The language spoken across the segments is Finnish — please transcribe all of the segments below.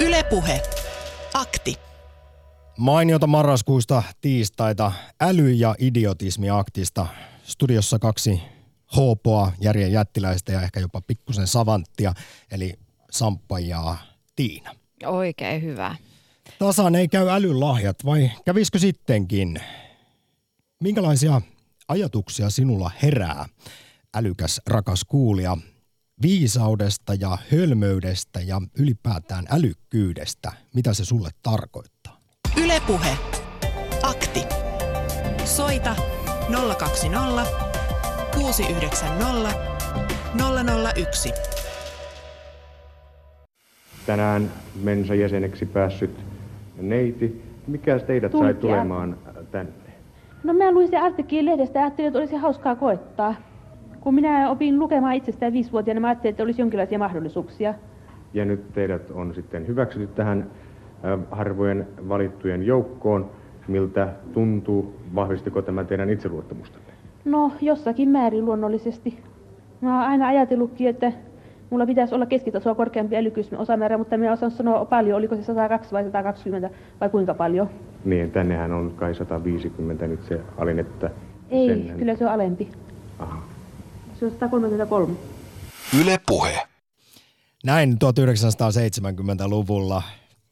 Ylepuhe. Akti. Mainiota marraskuusta tiistaita äly- ja idiotismi-aktista. Studiossa kaksi hoopoa, järjen jättiläistä ja ehkä jopa pikkusen savanttia, eli Samppa ja Tiina. Oikein hyvä. Tasaan ei käy älylahjat, vai kävisikö sittenkin? Minkälaisia ajatuksia sinulla herää, älykäs rakas kuulija, viisaudesta ja hölmöydestä ja ylipäätään älykkyydestä? Mitä se sulle tarkoittaa? Ylepuhe. Akti. Soita 020 690 001. tänään Mensa jäseneksi päässyt neiti. Mikä teidät sai Tunkija. tulemaan tänne? No mä luin se artikkelin lehdestä ja ajattelin, että olisi hauskaa koettaa. Kun minä opin lukemaan itsestään viisivuotiaana, mä ajattelin, että olisi jonkinlaisia mahdollisuuksia. Ja nyt teidät on sitten hyväksytty tähän äh, harvojen valittujen joukkoon. Miltä tuntuu? Vahvistiko tämä teidän itseluottamustanne? No, jossakin määrin luonnollisesti. Mä oon aina ajatellutkin, että mulla pitäisi olla keskitasoa korkeampi älykkyysosamäärä, mutta minä osaan sanoa paljon, oliko se 102 vai 120 vai kuinka paljon. Niin, tännehän on kai 150 nyt se alin, että... Ei, sen- kyllä se on alempi. Aha. Se on 133. Ylepuhe. Näin 1970-luvulla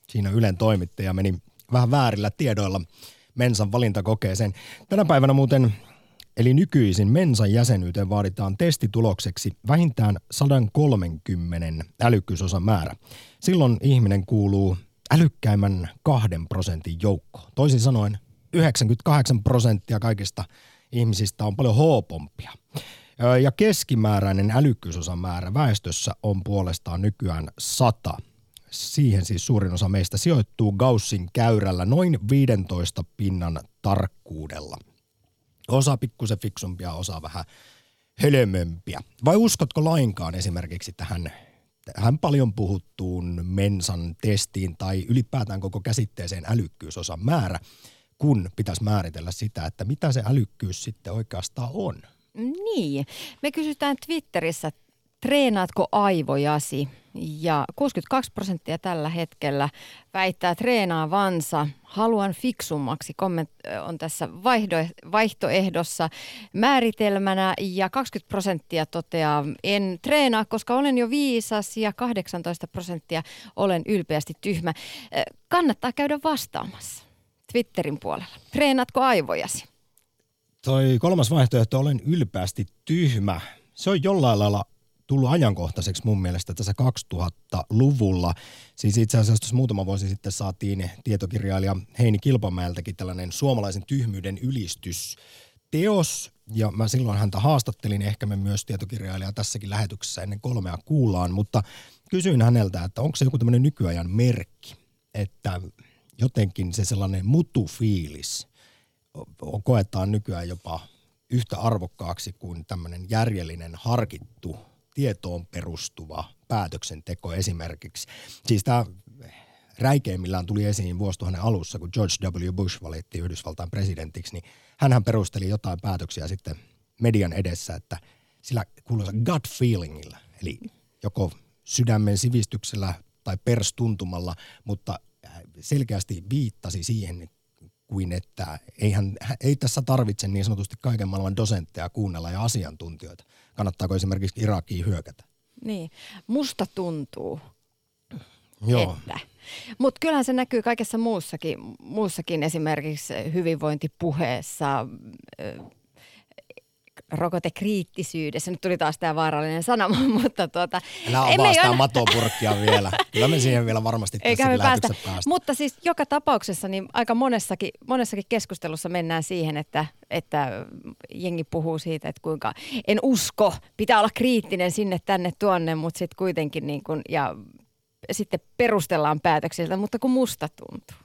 siinä Ylen toimittaja meni vähän väärillä tiedoilla Mensan valintakokeeseen. Tänä päivänä muuten, eli nykyisin Mensan jäsenyyteen vaaditaan testitulokseksi vähintään 130 älykkyysosan määrä. Silloin ihminen kuuluu älykkäimmän kahden prosentin joukkoon. Toisin sanoen 98 prosenttia kaikista ihmisistä on paljon hoopompia. Ja keskimääräinen älykkyysosan määrä väestössä on puolestaan nykyään 100. Siihen siis suurin osa meistä sijoittuu Gaussin käyrällä noin 15 pinnan tarkkuudella. Osa pikkusen fiksumpia, osa vähän hölmömpiä. Vai uskotko lainkaan esimerkiksi tähän, tähän paljon puhuttuun mensan testiin tai ylipäätään koko käsitteeseen älykkyysosan määrä, kun pitäisi määritellä sitä, että mitä se älykkyys sitten oikeastaan on? Niin. Me kysytään Twitterissä, treenaatko aivojasi? Ja 62 prosenttia tällä hetkellä väittää treenaavansa. Haluan fiksummaksi komment on tässä vaihdo, vaihtoehdossa määritelmänä ja 20 prosenttia toteaa en treenaa, koska olen jo viisas ja 18 prosenttia olen ylpeästi tyhmä. Kannattaa käydä vastaamassa Twitterin puolella. Treenaatko aivojasi? Toi kolmas vaihtoehto, olen ylpeästi tyhmä. Se on jollain lailla tullut ajankohtaiseksi mun mielestä tässä 2000-luvulla. Siis itse asiassa tuossa muutama vuosi sitten saatiin tietokirjailija Heini Kilpamäeltäkin tällainen suomalaisen tyhmyyden ylistys teos, ja mä silloin häntä haastattelin, ehkä me myös tietokirjailija tässäkin lähetyksessä ennen kolmea kuullaan, mutta kysyin häneltä, että onko se joku tämmöinen nykyajan merkki, että jotenkin se sellainen mutufiilis koetaan nykyään jopa yhtä arvokkaaksi kuin tämmöinen järjellinen, harkittu, tietoon perustuva päätöksenteko esimerkiksi. Siis tämä räikeimmillään tuli esiin vuosituhannen alussa, kun George W. Bush valittiin Yhdysvaltain presidentiksi, niin hänhän perusteli jotain päätöksiä sitten median edessä, että sillä kuuluisa gut feelingillä, eli joko sydämen sivistyksellä tai perstuntumalla, mutta selkeästi viittasi siihen, kuin että eihän, ei tässä tarvitse niin sanotusti kaiken maailman dosentteja kuunnella ja asiantuntijoita. Kannattaako esimerkiksi Irakiin hyökätä? Niin. Musta tuntuu, Joo. että. Mutta kyllähän se näkyy kaikessa muussakin, muussakin esimerkiksi hyvinvointipuheessa, rokotekriittisyydessä. Nyt tuli taas tämä vaarallinen sana, mutta tuota... Älä avaa sitä matopurkkia vielä. Kyllä me siihen vielä varmasti eikä me päästä. päästä. Mutta siis joka tapauksessa niin aika monessakin, monessakin keskustelussa mennään siihen, että, että jengi puhuu siitä, että kuinka en usko, pitää olla kriittinen sinne tänne tuonne, mutta sitten kuitenkin niin kuin, ja sitten perustellaan päätöksiltä, mutta kun musta tuntuu.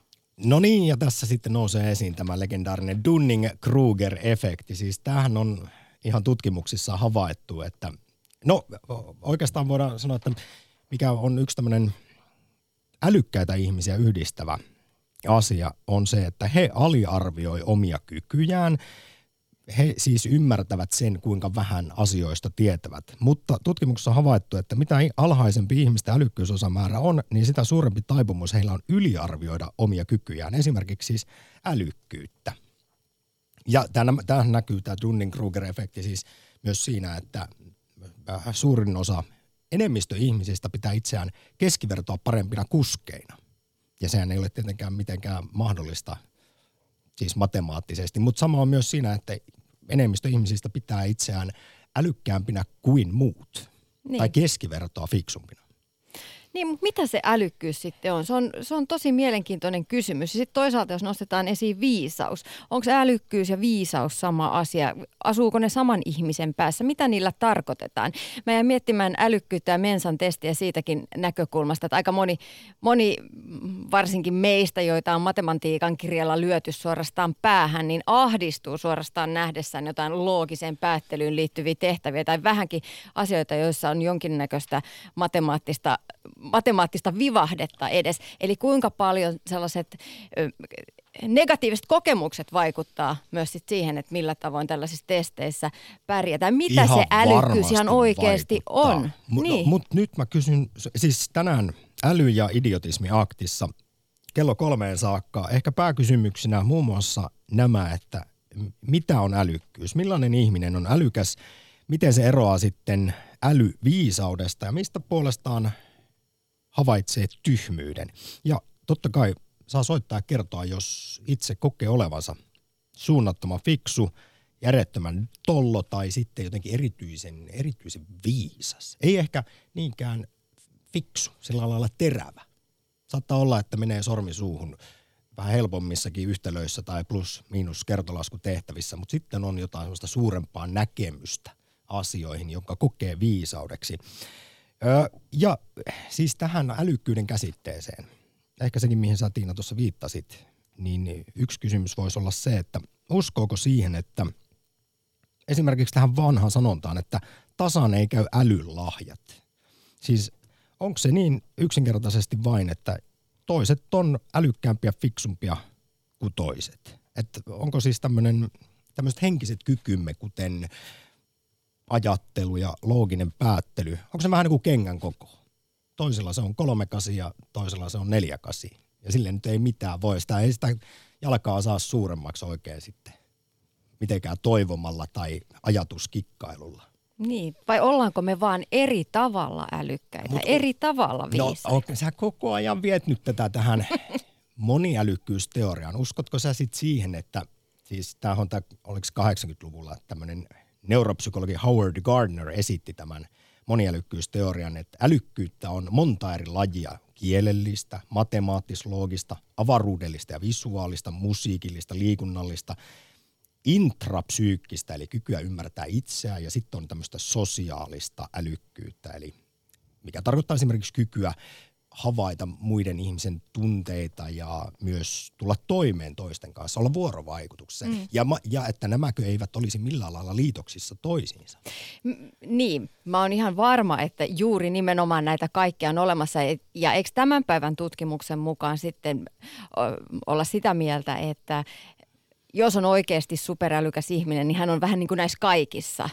No niin, ja tässä sitten nousee esiin tämä legendaarinen Dunning-Kruger-efekti. Siis tämähän on ihan tutkimuksissa havaittu, että no oikeastaan voidaan sanoa, että mikä on yksi tämmöinen älykkäitä ihmisiä yhdistävä asia on se, että he aliarvioi omia kykyjään he siis ymmärtävät sen, kuinka vähän asioista tietävät. Mutta tutkimuksessa on havaittu, että mitä alhaisempi ihmisten älykkyysosamäärä on, niin sitä suurempi taipumus heillä on yliarvioida omia kykyjään, esimerkiksi siis älykkyyttä. Ja tämä näkyy tämä Dunning-Kruger-efekti siis myös siinä, että suurin osa enemmistö ihmisistä pitää itseään keskivertoa parempina kuskeina. Ja sehän ei ole tietenkään mitenkään mahdollista siis matemaattisesti, mutta sama on myös siinä, että enemmistö ihmisistä pitää itseään älykkäämpinä kuin muut. Niin. Tai keskivertoa fiksumpina. Niin, mutta mitä se älykkyys sitten on? Se on, se on tosi mielenkiintoinen kysymys. Ja sitten toisaalta, jos nostetaan esiin viisaus, onko älykkyys ja viisaus sama asia? Asuuko ne saman ihmisen päässä? Mitä niillä tarkoitetaan? Mä jäin miettimään älykkyyttä ja mensan testiä siitäkin näkökulmasta, että aika moni, moni varsinkin meistä, joita on matematiikan kirjalla lyöty suorastaan päähän, niin ahdistuu suorastaan nähdessään jotain loogiseen päättelyyn liittyviä tehtäviä tai vähänkin asioita, joissa on jonkinnäköistä matemaattista matemaattista vivahdetta edes. Eli kuinka paljon sellaiset negatiiviset kokemukset vaikuttaa myös sit siihen, että millä tavoin tällaisissa testeissä pärjätään. Mitä ihan se älykkyys ihan oikeasti vaikuttaa. on? Mutta niin. mut nyt mä kysyn, siis tänään äly- ja idiotismi-aktissa kello kolmeen saakka, ehkä pääkysymyksinä muun muassa nämä, että mitä on älykkyys, millainen ihminen on älykäs, miten se eroaa sitten älyviisaudesta ja mistä puolestaan havaitsee tyhmyyden. Ja totta kai saa soittaa ja kertoa, jos itse kokee olevansa suunnattoman fiksu, järjettömän tollo tai sitten jotenkin erityisen, erityisen viisas. Ei ehkä niinkään fiksu, sillä lailla terävä. Saattaa olla, että menee sormi suuhun vähän helpommissakin yhtälöissä tai plus-miinus kertolaskutehtävissä, mutta sitten on jotain sellaista suurempaa näkemystä asioihin, jonka kokee viisaudeksi. Öö, ja siis tähän älykkyyden käsitteeseen, ehkä sekin mihin sä Tiina tuossa viittasit, niin yksi kysymys voisi olla se, että uskooko siihen, että esimerkiksi tähän vanhaan sanontaan, että tasan ei käy älylahjat. Siis onko se niin yksinkertaisesti vain, että toiset on älykkäämpiä, fiksumpia kuin toiset? Että onko siis tämmöinen, tämmöiset henkiset kykymme, kuten ajattelu ja looginen päättely, onko se vähän niin kuin kengän koko? Toisella se on kolme kasi ja toisella se on neljä kasi. Ja sille nyt ei mitään voi. Sitä ei sitä jalkaa saa suuremmaksi oikein sitten mitenkään toivomalla tai ajatuskikkailulla. Niin, vai ollaanko me vaan eri tavalla älykkäitä, Mut, eri tavalla viisaita? No, okay, sä koko ajan viet nyt tätä tähän moniälykkyysteoriaan. Uskotko sä sitten siihen, että siis tämä on, tää, oliko 80-luvulla tämmöinen neuropsykologi Howard Gardner esitti tämän moniälykkyysteorian, että älykkyyttä on monta eri lajia, kielellistä, matemaattisloogista, avaruudellista ja visuaalista, musiikillista, liikunnallista, intrapsyykkistä, eli kykyä ymmärtää itseään, ja sitten on tämmöistä sosiaalista älykkyyttä, eli mikä tarkoittaa esimerkiksi kykyä havaita muiden ihmisen tunteita ja myös tulla toimeen toisten kanssa, olla vuorovaikutuksessa. Mm. Ja, ja että nämäkö eivät olisi millään lailla liitoksissa toisiinsa. M- niin, mä oon ihan varma, että juuri nimenomaan näitä kaikkia on olemassa. Ja eikö tämän päivän tutkimuksen mukaan sitten olla sitä mieltä, että jos on oikeasti superälykäs ihminen, niin hän on vähän niin kuin näissä kaikissa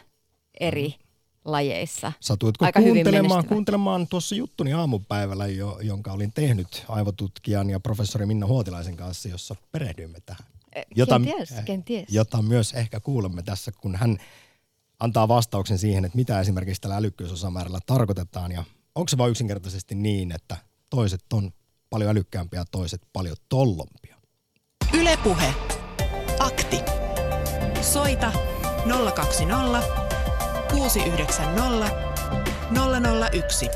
eri mm lajeissa. Satuitko Aika kuuntelemaan, kuuntelemaan tuossa juttuni aamupäivällä, jo, jonka olin tehnyt aivotutkijan ja professori Minna Huotilaisen kanssa, jossa perehdyimme tähän. Eh, jota, kenties, eh, kenties. Jota myös ehkä kuulemme tässä, kun hän antaa vastauksen siihen, että mitä esimerkiksi tällä älykkyysosamäärällä tarkoitetaan. Ja onko se vain yksinkertaisesti niin, että toiset on paljon älykkäämpiä ja toiset paljon tollompia? Ylepuhe. Akti. Soita 020 690 001.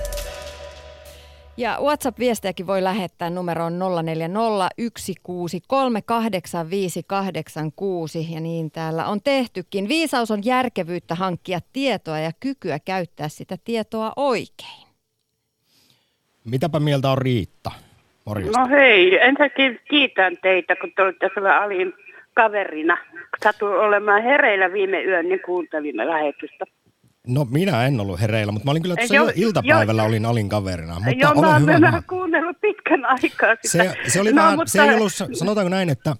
Ja WhatsApp-viestejäkin voi lähettää numeroon 0401638586 ja niin täällä on tehtykin. Viisaus on järkevyyttä hankkia tietoa ja kykyä käyttää sitä tietoa oikein. Mitäpä mieltä on Riitta? Morjesta. No hei, ensinnäkin kiitän teitä, kun te olette siellä alin kaverina. Satuin olemaan hereillä viime yön, niin kuuntelin lähetystä. No minä en ollut hereillä, mutta mä olin kyllä tuossa jo, iltapäivällä jo, olin Alin kaverina. Mutta joo, mä olen kuunnellut pitkän aikaa sitä. Se, se, oli no, vähän, mutta... se ei ollut, sanotaanko näin, että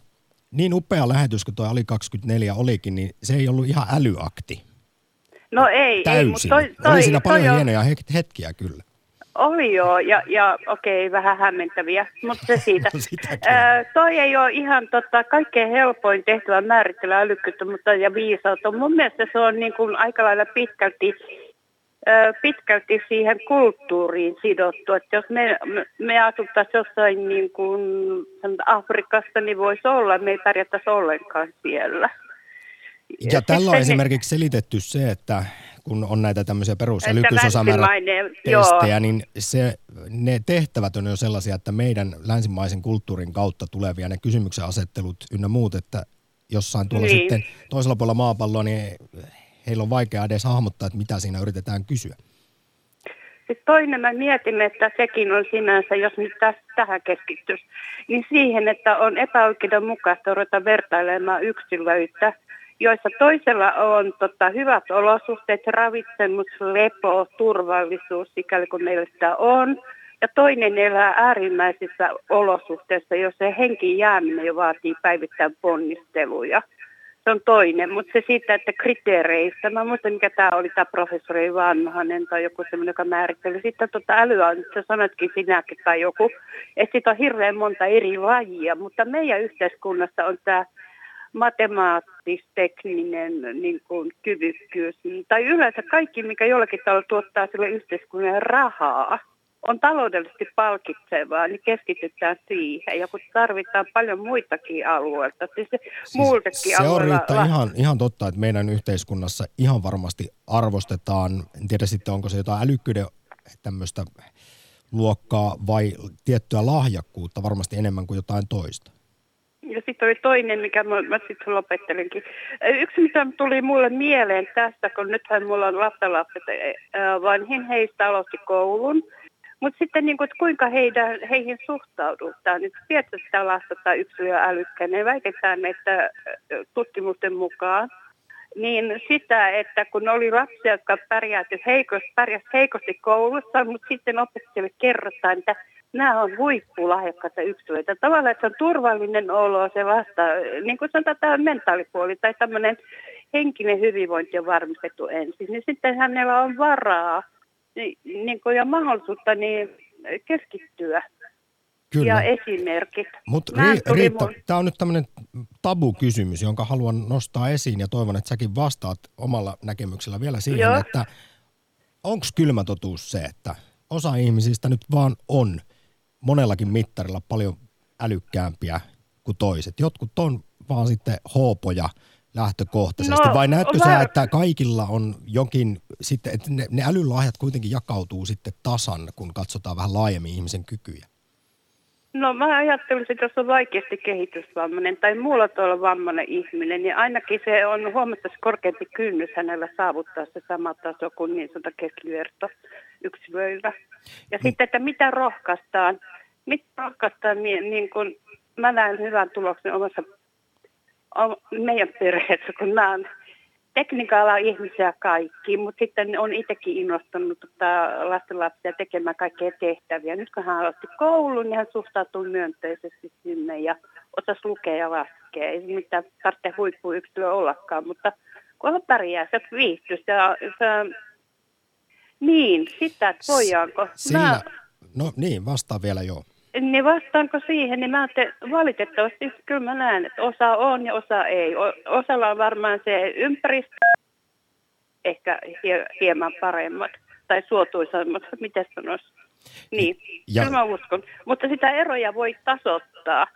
niin upea lähetys kuin tuo Ali 24 olikin, niin se ei ollut ihan älyakti. No ei, ei mutta Täysin. toi, toi, Oli siinä paljon toi on- hienoja het- hetkiä kyllä. Oli joo, ja, ja okei, vähän hämmentäviä, mutta se siitä. No sitäkin. Ää, toi ei ole ihan tota, kaikkein helpoin tehtävä määritellä älykkyyttä mutta, ja viisautta. Mun mielestä se on niin kuin aika lailla pitkälti, ää, pitkälti siihen kulttuuriin sidottu. Että jos me, me, me asuttaisiin jossain niin kuin Afrikassa, niin voisi olla, me ei pärjättäisi ollenkaan siellä. Ja tällä on esimerkiksi selitetty se, että kun on näitä tämmöisiä Että perusälykkysosamäärä länsimainen, joo. testejä, niin se, ne tehtävät on jo sellaisia, että meidän länsimaisen kulttuurin kautta tulevia ne kysymyksen asettelut ynnä muut, että jossain tuolla Niin. sitten toisella puolella maapalloa, niin heillä on vaikea edes hahmottaa, että mitä siinä yritetään kysyä. Sitten toinen mä mietin, että sekin on sinänsä, jos nyt täs, tähän keskittyisi, niin siihen, että on epäoikeudenmukaista ruveta vertailemaan yksilöitä, joissa toisella on tota, hyvät olosuhteet, ravitsemus, lepo, turvallisuus, sikäli kun meillä sitä on. Ja toinen elää äärimmäisissä olosuhteissa, jos se henki jääminen jo vaatii päivittäin ponnisteluja. Se on toinen, mutta se siitä, että kriteereistä, mä muistan mikä tämä oli, tämä professori Vanhanen tai joku semmoinen, joka määritteli. Sitten tuota älyä, on, sä sanotkin sinäkin tai joku, että siitä on hirveän monta eri lajia, mutta meidän yhteiskunnassa on tämä matemaattis-tekninen niin kuin, kyvykkyys, tai yleensä kaikki, mikä jollakin tavalla tuottaa sille yhteiskunnalle rahaa, on taloudellisesti palkitsevaa, niin keskitytään siihen. Ja kun tarvitaan paljon muitakin alueita, siis se muiltakin se on alueilla... Riitta ihan, ihan totta, että meidän yhteiskunnassa ihan varmasti arvostetaan, en tiedä sitten onko se jotain älykkyyden tämmöistä luokkaa vai tiettyä lahjakkuutta varmasti enemmän kuin jotain toista. Ja sitten oli toinen, mikä mä, mä sitten lopettelinkin. Yksi, mitä tuli mulle mieleen tästä, kun nythän mulla on lapsenlapset, vanhin heistä aloitti koulun. Mutta sitten niin että kuinka heidän, heihin suhtaudutaan. Nyt tiedätkö sitä lasta tai yksilöä älykkäinen. Väitetään, että tutkimusten mukaan niin sitä, että kun oli lapsia, jotka pärjäsivät heikosti, pärjäs heikosti koulussa, mutta sitten opettajille kerrotaan, että nämä on huippulahjakkaita yksilöitä. Tavallaan, että se on turvallinen olo, se vasta, niin kuin sanotaan, tämä mentaalipuoli tai tämmöinen henkinen hyvinvointi on varmistettu ensin. Niin sitten hänellä on varaa niin, niin kuin, ja mahdollisuutta niin keskittyä Kyllä. ja esimerkit. Mutta Riitta, mun- tämä on nyt tämmöinen tabukysymys, jonka haluan nostaa esiin ja toivon, että säkin vastaat omalla näkemyksellä vielä siihen, Joo. että onko kylmä totuus se, että osa ihmisistä nyt vaan on monellakin mittarilla paljon älykkäämpiä kuin toiset. Jotkut on vaan sitten hoopoja lähtökohtaisesti, No, vai näetkö sä, var- että kaikilla on jokin, sitten, että ne, ne älylahjat kuitenkin jakautuu sitten tasan, kun katsotaan vähän laajemmin ihmisen kykyjä? No mä ajattelisin, että jos on vaikeasti kehitysvammainen tai muulla tavalla vammainen ihminen, niin ainakin se on huomattavasti korkeampi kynnys hänellä saavuttaa se sama taso kuin niin sanota keskiverto yksilöillä. Ja sitten, että mitä rohkaistaan, mitä rohkaistaan, mie- niin kun mä näen hyvän tuloksen omassa meidän perheessä, kun mä oon tekniikalla ihmisiä kaikki, mutta sitten on itsekin innostunut tota, lastenlapsia tekemään kaikkea tehtäviä. Nyt kun hän aloitti koulun, niin hän suhtautuu myönteisesti sinne ja osasi lukea ja laskea. Ei mitään tarvitse huippuyksilöä ollakaan, mutta kun hän pärjää, se viihtyy. Ja, se, niin, sitä, että voidaanko. Sillä, Mä, no niin, vastaa vielä joo. Niin vastaanko siihen, niin mä ajattelin, valitettavasti kyllä mä näen, että osa on ja osa ei. O- osalla on varmaan se ympäristö ehkä hie- hieman paremmat tai suotuisammat, miten sanoisi. Niin, Ja- kyllä mä uskon. Mutta sitä eroja voi tasoittaa.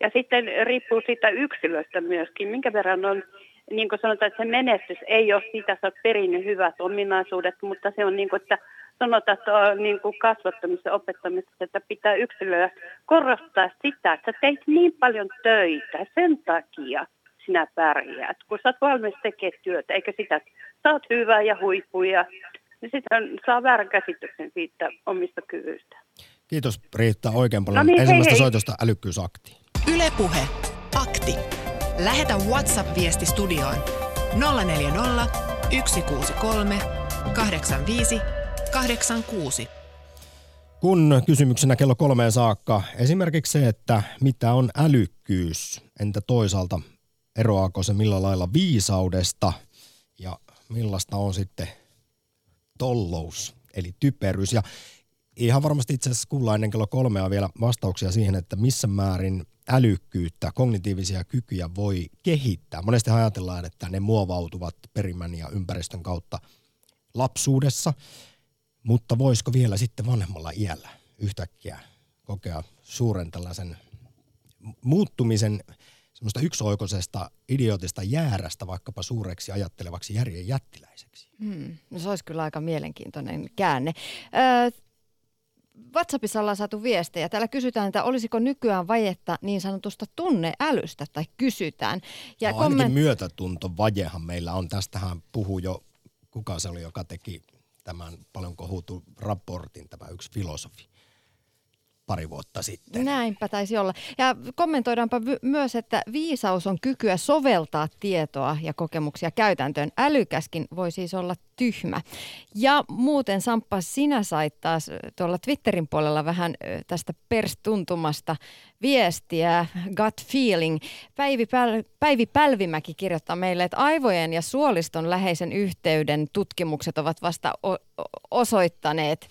Ja sitten riippuu siitä yksilöstä myöskin, minkä verran on, niin kuin sanotaan, että se menestys ei ole sitä, että sä oot perinnyt hyvät ominaisuudet, mutta se on niin kuin, että sanotaan, että on niin kuin kasvattamisessa ja opettamisessa, että pitää yksilöä korostaa sitä, että sä teit niin paljon töitä sen takia sinä pärjäät, kun sä oot valmis tekemään työtä, eikä sitä, että sä oot hyvä ja huippuja, niin sitten saa väärän käsityksen siitä omista kyvyistä. Kiitos Riitta oikein paljon No niin, hei, ensimmäistä hei. soitosta älykkyysaktiin. Ylepuhe Akti. Lähetä WhatsApp-viesti studioon 040 163 85 86. kun kysymyksenä kello kolmeen saakka esimerkiksi se, että mitä on älykkyys, entä toisaalta eroaako se millä lailla viisaudesta ja millaista on sitten tollous, eli typeryys. Ja ihan varmasti itse asiassa kuullaan ennen kello kolmea vielä vastauksia siihen, että missä määrin älykkyyttä, kognitiivisia kykyjä voi kehittää. Monesti ajatellaan, että ne muovautuvat perimän ja ympäristön kautta lapsuudessa, mutta voisiko vielä sitten vanhemmalla iällä yhtäkkiä kokea suuren tällaisen muuttumisen semmoista yksioikoisesta idiotista jäärästä vaikkapa suureksi ajattelevaksi järjen jättiläiseksi? Hmm. No se olisi kyllä aika mielenkiintoinen käänne. Öö, WhatsAppissa ollaan saatu viestejä. Täällä kysytään, että olisiko nykyään vajetta niin sanotusta tunneälystä, tai kysytään. Ja no, komment... myötätuntovajehan meillä on. Tästähän puhuu jo, kuka se oli, joka teki tämän paljon kohutun raportin, tämä yksi filosofi pari vuotta sitten. Näinpä taisi olla. Ja kommentoidaanpa myös, että viisaus on kykyä soveltaa tietoa ja kokemuksia käytäntöön. Älykäskin voi siis olla tyhmä. Ja muuten Samppa, sinä sait taas tuolla Twitterin puolella vähän tästä perstuntumasta viestiä, gut feeling. Päivi, Päl- Päivi Pälvimäki kirjoittaa meille, että aivojen ja suoliston läheisen yhteyden tutkimukset ovat vasta o- osoittaneet,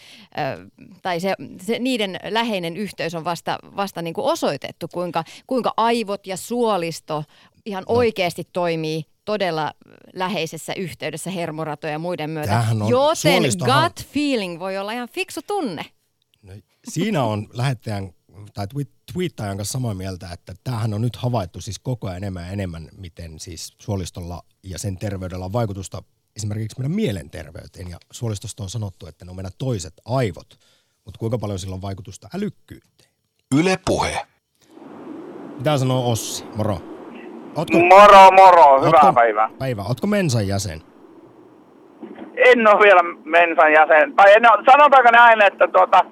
tai se, se, niiden läheinen yhteys on vasta, vasta niin kuin osoitettu, kuinka, kuinka aivot ja suolisto ihan no. oikeasti toimii todella läheisessä yhteydessä hermoratoja ja muiden myötä. Joten gut feeling voi olla ihan fiksu tunne. No, siinä on lähettäjän tai twiittajan kanssa samaa mieltä, että tämähän on nyt havaittu siis koko ajan enemmän ja enemmän, miten siis suolistolla ja sen terveydellä on vaikutusta esimerkiksi meidän mielenterveyteen. Ja suolistosta on sanottu, että ne on meidän toiset aivot, mutta kuinka paljon sillä on vaikutusta älykkyyteen? Yle Puhe. Mitä sanoo Ossi? Moro. Ootko, moro, moro. Hyvää ootko, päivää. Päivä. Ootko Mensan jäsen? En ole vielä Mensan jäsen. Tai en ole, sanotaanko näin, että, tuota,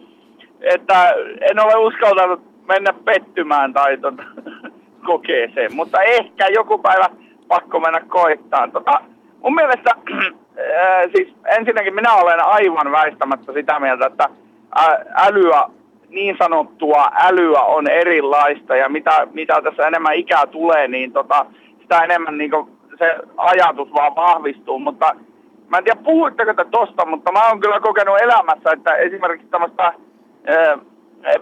että en ole uskaltanut mennä pettymään tai tuota, kokeeseen. Mutta ehkä joku päivä pakko mennä koittaa. Tuota, mun mielestä, äh, siis ensinnäkin minä olen aivan väistämättä sitä mieltä, että älyä niin sanottua älyä on erilaista ja mitä, mitä tässä enemmän ikää tulee, niin tota, sitä enemmän niin se ajatus vaan vahvistuu. Mutta mä en tiedä puhuitteko te tosta, mutta mä oon kyllä kokenut elämässä, että esimerkiksi tämmöistä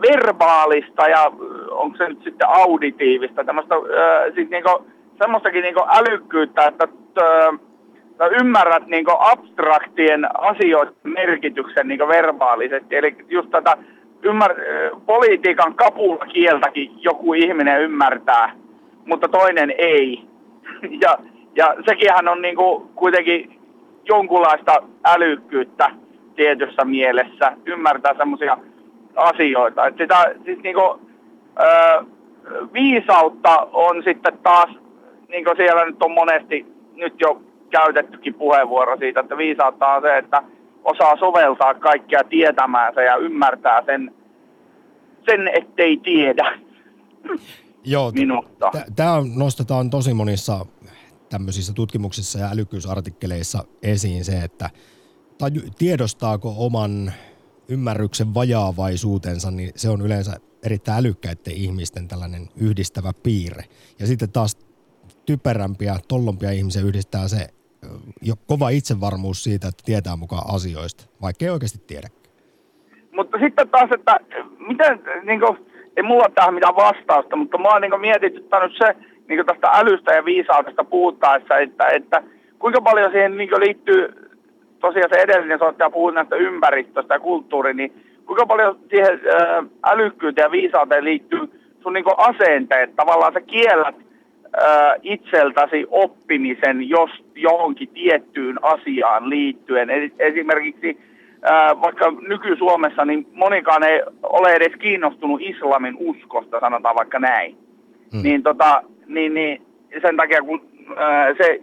verbaalista ja onko se nyt sitten auditiivista, tämmöistä siis niinku, semmoistakin niinku älykkyyttä, että sä ymmärrät niinku abstraktien asioiden merkityksen niinku verbaalisesti. Eli just tätä ymmär, politiikan kapulakieltäkin joku ihminen ymmärtää, mutta toinen ei. Ja, ja sekinhän on niinku kuitenkin jonkunlaista älykkyyttä tietyssä mielessä, ymmärtää semmoisia asioita. Et sitä, siis niinku, ö, viisautta on sitten taas, niin kuin siellä nyt on monesti nyt jo käytettykin puheenvuoro siitä, että viisautta on se, että osaa soveltaa kaikkia tietämäänsä ja ymmärtää sen, sen ettei tiedä Joo, minusta. Tämä nostetaan tosi monissa tämmöisissä tutkimuksissa ja älykkyysartikkeleissa esiin se, että tiedostaako oman ymmärryksen vajaavaisuutensa, niin se on yleensä erittäin älykkäiden ihmisten tällainen yhdistävä piirre. Ja sitten taas typerämpiä, tollompia ihmisiä yhdistää se jo kova itsevarmuus siitä, että tietää mukaan asioista, vaikka ei oikeasti tiedä. Mutta sitten taas, että miten, niin kuin, ei mulla tähän mitään vastausta, mutta mä oon niin mietityttänyt se niin kuin tästä älystä ja viisaudesta puhuttaessa, että, että kuinka paljon siihen niin liittyy, tosiaan se edellinen soittaja puhuu näistä ympäristöstä ja kulttuuri, niin kuinka paljon siihen älykkyyteen ja viisauteen liittyy sun niin asenteet, tavallaan sä kiellät itseltäsi oppimisen jos johonkin tiettyyn asiaan liittyen. Esimerkiksi vaikka nyky-Suomessa niin monikaan ei ole edes kiinnostunut islamin uskosta, sanotaan vaikka näin. Hmm. Niin, tota, niin, niin sen takia kun se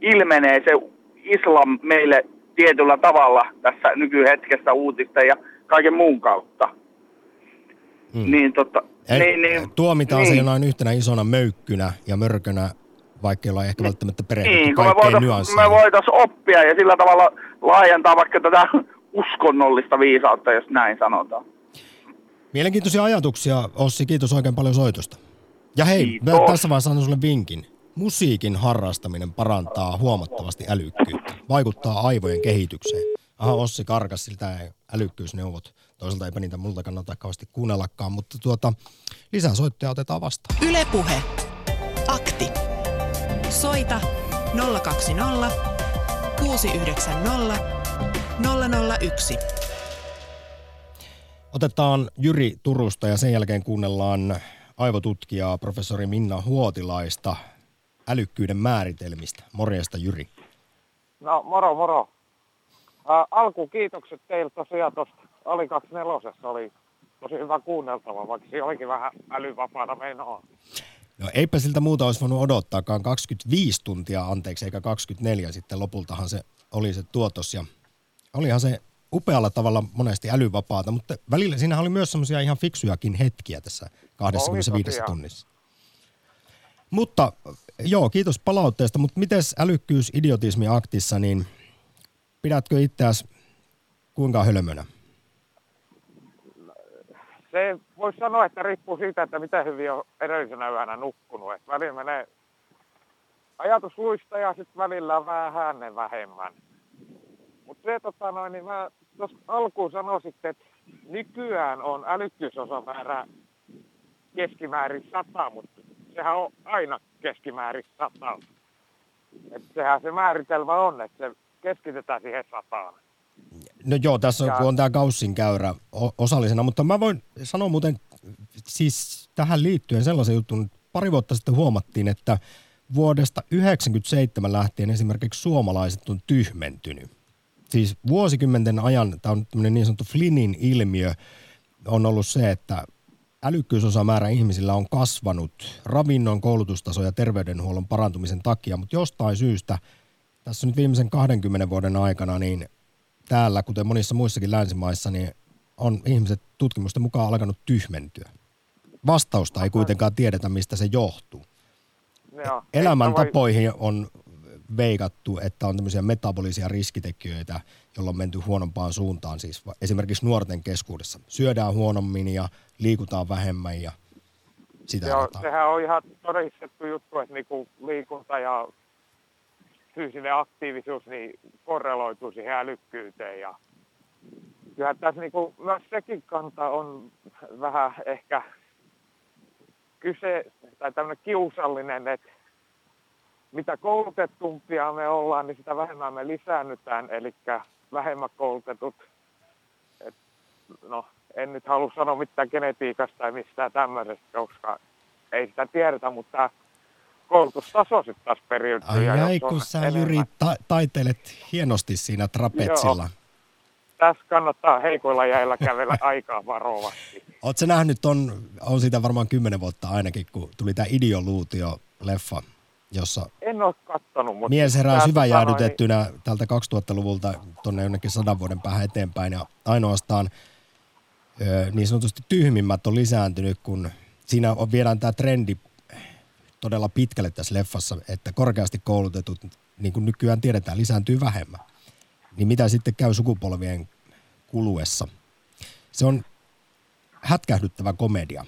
ilmenee se islam meille tietyllä tavalla tässä nykyhetkessä uutista ja kaiken muun kautta. Hmm. Niin, tota, Eli niin, niin, tuomitaan niin. se jonain yhtenä isona möykkynä ja mörkönä, vaikka ei ole ehkä välttämättä perehdytty niin, kaikkein nyansseihin. Me voitaisiin oppia ja sillä tavalla laajentaa vaikka tätä uskonnollista viisautta, jos näin sanotaan. Mielenkiintoisia ajatuksia, Ossi. Kiitos oikein paljon soitosta. Ja hei, mä Kiitos. tässä vaiheessa annan sulle vinkin. Musiikin harrastaminen parantaa huomattavasti älykkyyttä, vaikuttaa aivojen kehitykseen. Aha, Ossi karkas, siltä älykkyysneuvot. Toisaalta eipä niitä multa kannata kauheasti kuunnellakaan, mutta tuota, lisää soittoja otetaan vastaan. Ylepuhe. Akti. Soita 020 690 001. Otetaan Jyri Turusta ja sen jälkeen kuunnellaan aivotutkijaa professori Minna Huotilaista älykkyyden määritelmistä. Morjesta Jyri. No moro moro. Ää, alku kiitokset teiltä tosiaan tuosta Ali 24 oli tosi hyvä kuunneltava, vaikka se olikin vähän älyvapaata menoa. No eipä siltä muuta olisi voinut odottaakaan 25 tuntia anteeksi, eikä 24 sitten lopultahan se oli se tuotos ja olihan se upealla tavalla monesti älyvapaata, mutta välillä siinä oli myös semmoisia ihan fiksujakin hetkiä tässä 25 tosiaan. tunnissa. Mutta joo, kiitos palautteesta, mutta mites älykkyys idiotismi aktissa, niin pidätkö itseäsi kuinka hölmönä? Se voisi sanoa, että riippuu siitä, että miten hyvin on edellisenä yönä nukkunut. Et välillä menee ajatus luista ja sitten välillä vähän hänen vähemmän. Mutta se tota noin, niin mä tuossa alkuun sanoisin, että nykyään on älykkyysosamäärä keskimäärin 100, mutta sehän on aina keskimäärin 100. Et sehän se määritelmä on, että se keskitetään siihen sataan. No joo, tässä on, Ja- on tämä Gaussin käyrä osallisena, mutta mä voin sanoa muuten siis tähän liittyen sellaisen jutun, että pari vuotta sitten huomattiin, että vuodesta 1997 lähtien esimerkiksi suomalaiset on tyhmentynyt. Siis vuosikymmenten ajan, tämä on tämmöinen niin sanottu Flynnin ilmiö, on ollut se, että älykkyysosamäärä ihmisillä on kasvanut ravinnon, koulutustaso ja terveydenhuollon parantumisen takia, mutta jostain syystä tässä nyt viimeisen 20 vuoden aikana, niin täällä, kuten monissa muissakin länsimaissa, niin on ihmiset tutkimusten mukaan alkanut tyhmentyä. Vastausta ei kuitenkaan tiedetä, mistä se johtuu. Joo, Elämäntapoihin on veikattu, että on tämmöisiä metabolisia riskitekijöitä, joilla on menty huonompaan suuntaan, siis esimerkiksi nuorten keskuudessa. Syödään huonommin ja liikutaan vähemmän ja sitä Joo, rataa. sehän on ihan todistettu juttu, että niinku liikunta ja fyysinen aktiivisuus niin korreloituu siihen älykkyyteen. Ja kyllähän tässä niinku, myös sekin kanta on vähän ehkä kyse, tai tämmöinen kiusallinen, että mitä koulutettumpia me ollaan, niin sitä vähemmän me lisäännytään, eli vähemmän koulutetut, et, no en nyt halua sanoa mitään genetiikasta tai mistään tämmöisestä, koska ei sitä tiedetä, mutta koulutustaso sitten taas periytyy. Ai on kun sä enemmän- Jyri ta- taiteilet hienosti siinä trapetsilla. Tässä kannattaa heikoilla jäillä kävellä aikaa varovasti. Oletko nähnyt, on, on siitä varmaan kymmenen vuotta ainakin, kun tuli tämä Ideoluutio-leffa, jossa En ole kattonut, mutta... mies herää tää syvän tota noin, jäädytettynä tältä 2000-luvulta tuonne jonnekin sadan vuoden päähän eteenpäin ja ainoastaan ö, niin sanotusti tyhmimmät on lisääntynyt, kun siinä on, viedään tämä trendi todella pitkälle tässä leffassa, että korkeasti koulutetut, niin kuin nykyään tiedetään, lisääntyy vähemmän. Niin mitä sitten käy sukupolvien kuluessa? Se on hätkähdyttävä komedia.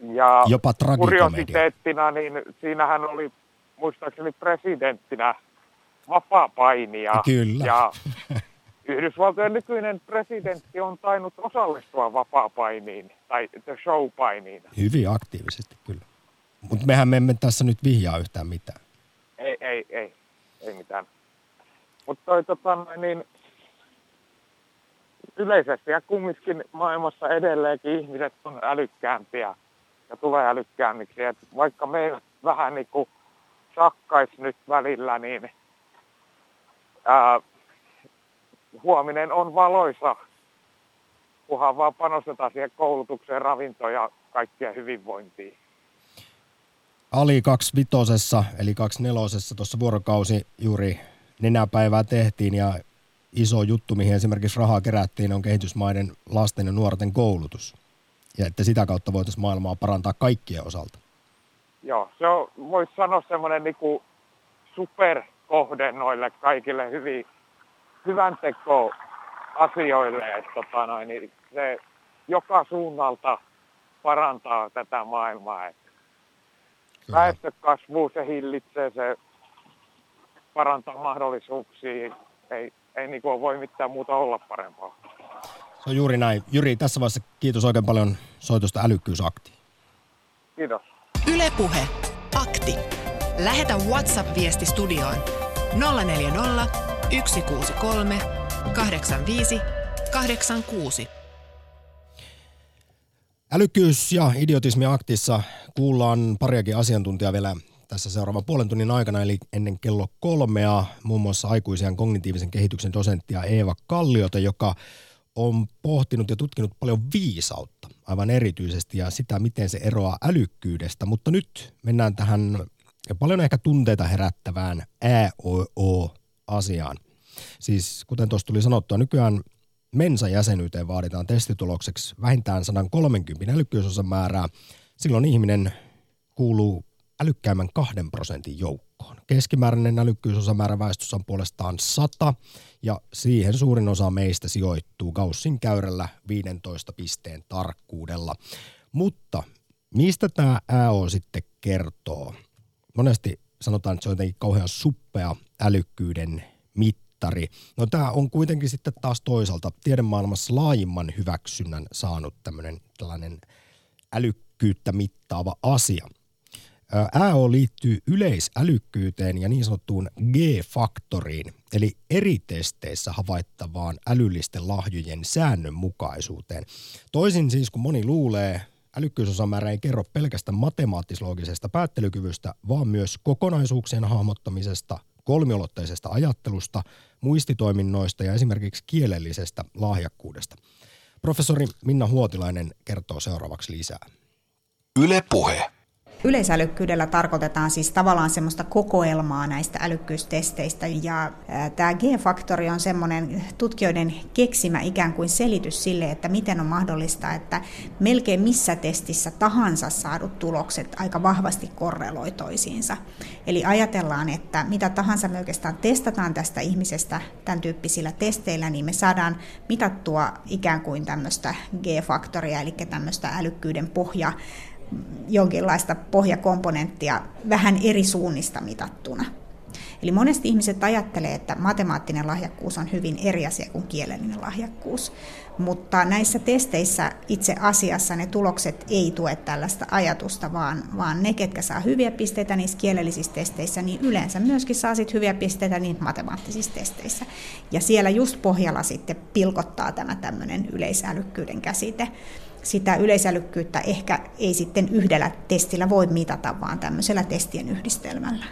Ja Jopa tragikomedia. kuriositeettina, niin siinähän oli muistaakseni presidenttinä vapaa-painija. Kyllä. Ja Yhdysvaltojen nykyinen presidentti on tainnut osallistua vapaa-painiin, tai show-painiin. Hyvin aktiivisesti kyllä. Mutta mehän me emme tässä nyt vihjaa yhtään mitään. Ei, ei, ei, ei mitään. Mutta tota, niin yleisesti ja kumminkin maailmassa edelleenkin ihmiset on älykkäämpiä ja tulee älykkäämmiksi. Et vaikka meillä vähän niin kuin sakkais nyt välillä, niin ää, huominen on valoisa, kunhan vaan panostetaan siihen koulutukseen, ravintoon ja kaikkien hyvinvointiin. Ali 25, eli 24 tuossa vuorokausi juuri nenäpäivää tehtiin ja iso juttu, mihin esimerkiksi rahaa kerättiin, on kehitysmaiden lasten ja nuorten koulutus. Ja että sitä kautta voitaisiin maailmaa parantaa kaikkien osalta. Joo, se on, voisi sanoa semmoinen niinku superkohde noille kaikille hyvin, hyvän teko asioille. Että tota noin, niin se joka suunnalta parantaa tätä maailmaa. Että väestökasvu, se hillitsee, se parantaa mahdollisuuksia. Ei, ei niin voi mitään muuta olla parempaa. Se on juuri näin. Jyri, tässä vaiheessa kiitos oikein paljon soitosta älykkyysaktiin. Kiitos. Ylepuhe Akti. Lähetä WhatsApp-viesti studioon 040 163 85 86. Älykkyys ja idiotismi aktissa kuullaan pariakin asiantuntijaa vielä tässä seuraavan puolen tunnin aikana, eli ennen kello kolmea, muun muassa aikuisen kognitiivisen kehityksen dosenttia Eeva Kalliota, joka on pohtinut ja tutkinut paljon viisautta aivan erityisesti ja sitä, miten se eroaa älykkyydestä. Mutta nyt mennään tähän paljon ehkä tunteita herättävään ÄOO-asiaan. Siis kuten tuossa tuli sanottua, nykyään Mensa-jäsenyyteen vaaditaan testitulokseksi vähintään 130 älykkyysosan määrää. Silloin ihminen kuuluu älykkäimmän kahden prosentin joukkoon. Keskimääräinen älykkyysosamäärä väestössä on puolestaan 100 ja siihen suurin osa meistä sijoittuu Gaussin käyrällä 15 pisteen tarkkuudella. Mutta mistä tämä AO sitten kertoo? Monesti sanotaan, että se on jotenkin kauhean suppea älykkyyden mittari. No tämä on kuitenkin sitten taas toisaalta tiedemaailmassa laajimman hyväksynnän saanut tämmöinen tällainen älykkyyttä mittaava asia – AO liittyy yleisälykkyyteen ja niin sanottuun G-faktoriin, eli eri testeissä havaittavaan älyllisten lahjojen säännönmukaisuuteen. Toisin siis kuin moni luulee, älykkyysosamäärä ei kerro pelkästään matemaattislogisesta päättelykyvystä, vaan myös kokonaisuuksien hahmottamisesta, kolmiolotteisesta ajattelusta, muistitoiminnoista ja esimerkiksi kielellisestä lahjakkuudesta. Professori Minna Huotilainen kertoo seuraavaksi lisää. Yle Puhe. Yleisälykkyydellä tarkoitetaan siis tavallaan semmoista kokoelmaa näistä älykkyystesteistä ja tämä G-faktori on semmoinen tutkijoiden keksimä ikään kuin selitys sille, että miten on mahdollista, että melkein missä testissä tahansa saadut tulokset aika vahvasti korreloi toisiinsa. Eli ajatellaan, että mitä tahansa me oikeastaan testataan tästä ihmisestä tämän tyyppisillä testeillä, niin me saadaan mitattua ikään kuin tämmöistä G-faktoria, eli tämmöistä älykkyyden pohja jonkinlaista pohjakomponenttia vähän eri suunnista mitattuna. Eli monesti ihmiset ajattelee, että matemaattinen lahjakkuus on hyvin eri asia kuin kielellinen lahjakkuus, mutta näissä testeissä itse asiassa ne tulokset ei tue tällaista ajatusta, vaan, vaan ne, ketkä saa hyviä pisteitä niissä kielellisissä testeissä, niin yleensä myöskin saa sit hyviä pisteitä niin matemaattisissa testeissä. Ja siellä just pohjalla sitten pilkottaa tämä tämmöinen yleisälykkyyden käsite sitä yleisälykkyyttä ehkä ei sitten yhdellä testillä voi mitata, vaan tämmöisellä testien yhdistelmällä.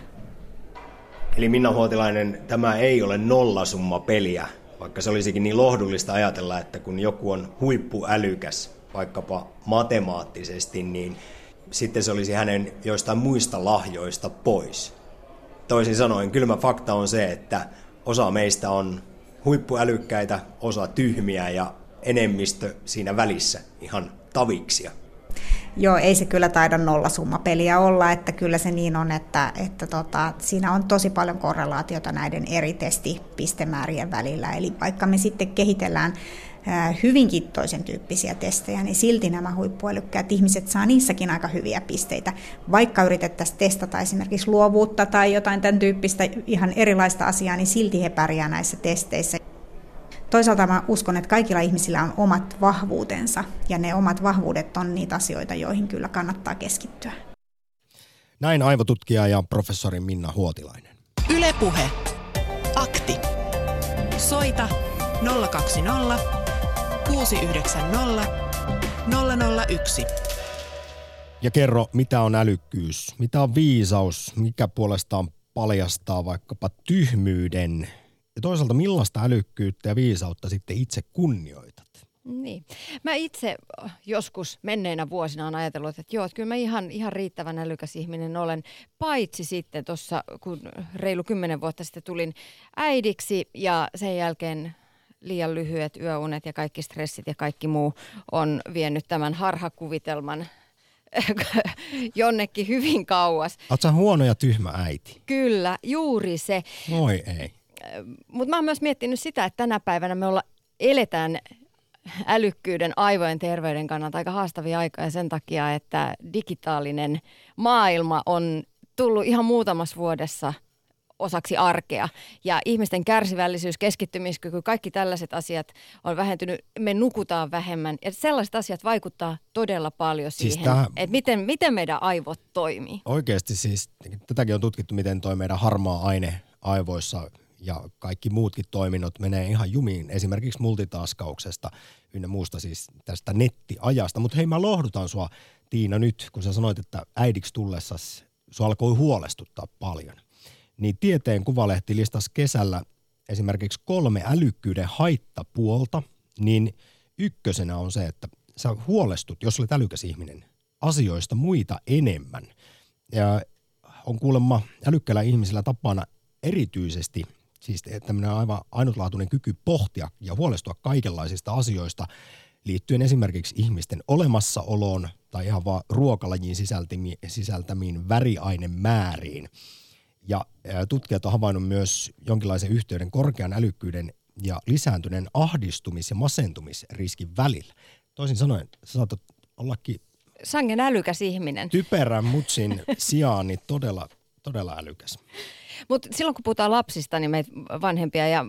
Eli Minna Huotilainen, tämä ei ole nollasumma peliä, vaikka se olisikin niin lohdullista ajatella, että kun joku on huippuälykäs, vaikkapa matemaattisesti, niin sitten se olisi hänen joistain muista lahjoista pois. Toisin sanoen, kylmä fakta on se, että osa meistä on huippuälykkäitä, osa tyhmiä ja enemmistö siinä välissä ihan taviksia. Joo, ei se kyllä taida nollasummapeliä olla, että kyllä se niin on, että, että tota, siinä on tosi paljon korrelaatiota näiden eri testipistemäärien välillä. Eli vaikka me sitten kehitellään hyvinkin toisen tyyppisiä testejä, niin silti nämä huippuälykkäät ihmiset saa niissäkin aika hyviä pisteitä. Vaikka yritettäisiin testata esimerkiksi luovuutta tai jotain tämän tyyppistä ihan erilaista asiaa, niin silti he pärjää näissä testeissä. Toisaalta mä uskon, että kaikilla ihmisillä on omat vahvuutensa ja ne omat vahvuudet on niitä asioita, joihin kyllä kannattaa keskittyä. Näin aivotutkija ja professori Minna Huotilainen. Ylepuhe. Akti. Soita 020 690 001. Ja kerro, mitä on älykkyys, mitä on viisaus, mikä puolestaan paljastaa vaikkapa tyhmyyden ja toisaalta millaista älykkyyttä ja viisautta sitten itse kunnioitat? Niin. Mä itse joskus menneinä vuosina on ajatellut, että joo, että kyllä mä ihan, ihan riittävän älykäs ihminen olen, paitsi sitten tuossa, kun reilu kymmenen vuotta sitten tulin äidiksi ja sen jälkeen liian lyhyet yöunet ja kaikki stressit ja kaikki muu on vienyt tämän harhakuvitelman jonnekin hyvin kauas. Oletko huono ja tyhmä äiti? Kyllä, juuri se. Moi ei mutta mä oon myös miettinyt sitä, että tänä päivänä me olla, eletään älykkyyden aivojen terveyden kannalta aika haastavia aikoja sen takia, että digitaalinen maailma on tullut ihan muutamassa vuodessa osaksi arkea. Ja ihmisten kärsivällisyys, keskittymiskyky, kaikki tällaiset asiat on vähentynyt. Me nukutaan vähemmän. Ja sellaiset asiat vaikuttaa todella paljon Siis siihen, tähän- että miten, miten meidän aivot toimii. Oikeasti siis, tätäkin on tutkittu, miten toi meidän harmaa aine aivoissa ja kaikki muutkin toiminnot menee ihan jumiin. Esimerkiksi multitaskauksesta ynnä muusta siis tästä nettiajasta. Mutta hei mä lohdutan sua Tiina nyt, kun sä sanoit, että äidiksi tullessa sua alkoi huolestuttaa paljon. Niin Tieteen Kuvalehti listasi kesällä esimerkiksi kolme älykkyyden haittapuolta, niin ykkösenä on se, että sä huolestut, jos olet älykäs ihminen, asioista muita enemmän. Ja on kuulemma älykkäillä ihmisillä tapana erityisesti, siis tämmöinen aivan ainutlaatuinen kyky pohtia ja huolestua kaikenlaisista asioista liittyen esimerkiksi ihmisten olemassaoloon tai ihan vaan ruokalajin sisältämiin, sisältämiin väriainemääriin. Ja tutkijat on havainnut myös jonkinlaisen yhteyden korkean älykkyyden ja lisääntyneen ahdistumis- ja masentumisriskin välillä. Toisin sanoen, sä saatat ollakin Sangen älykäs ihminen. typerän mutsin sijaan niin todella, todella älykäs. Mutta silloin kun puhutaan lapsista, niin meitä vanhempia ja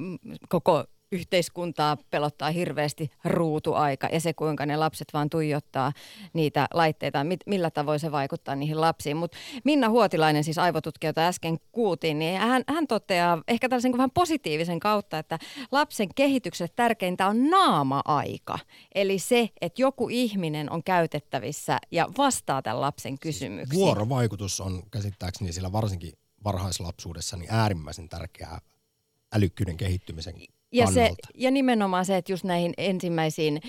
koko yhteiskuntaa pelottaa hirveästi ruutuaika ja se, kuinka ne lapset vaan tuijottaa niitä laitteita, mit, millä tavoin se vaikuttaa niihin lapsiin. Mutta Minna Huotilainen, siis aivotutkija, jota äsken kuultiin, niin hän, hän toteaa ehkä tällaisen vähän positiivisen kautta, että lapsen kehitykselle tärkeintä on naama-aika. Eli se, että joku ihminen on käytettävissä ja vastaa tämän lapsen kysymyksiin. Vuorovaikutus on käsittääkseni sillä varsinkin varhaislapsuudessa niin äärimmäisen tärkeää älykkyyden kehittymisen Ja, kannalta. se, ja nimenomaan se, että just näihin ensimmäisiin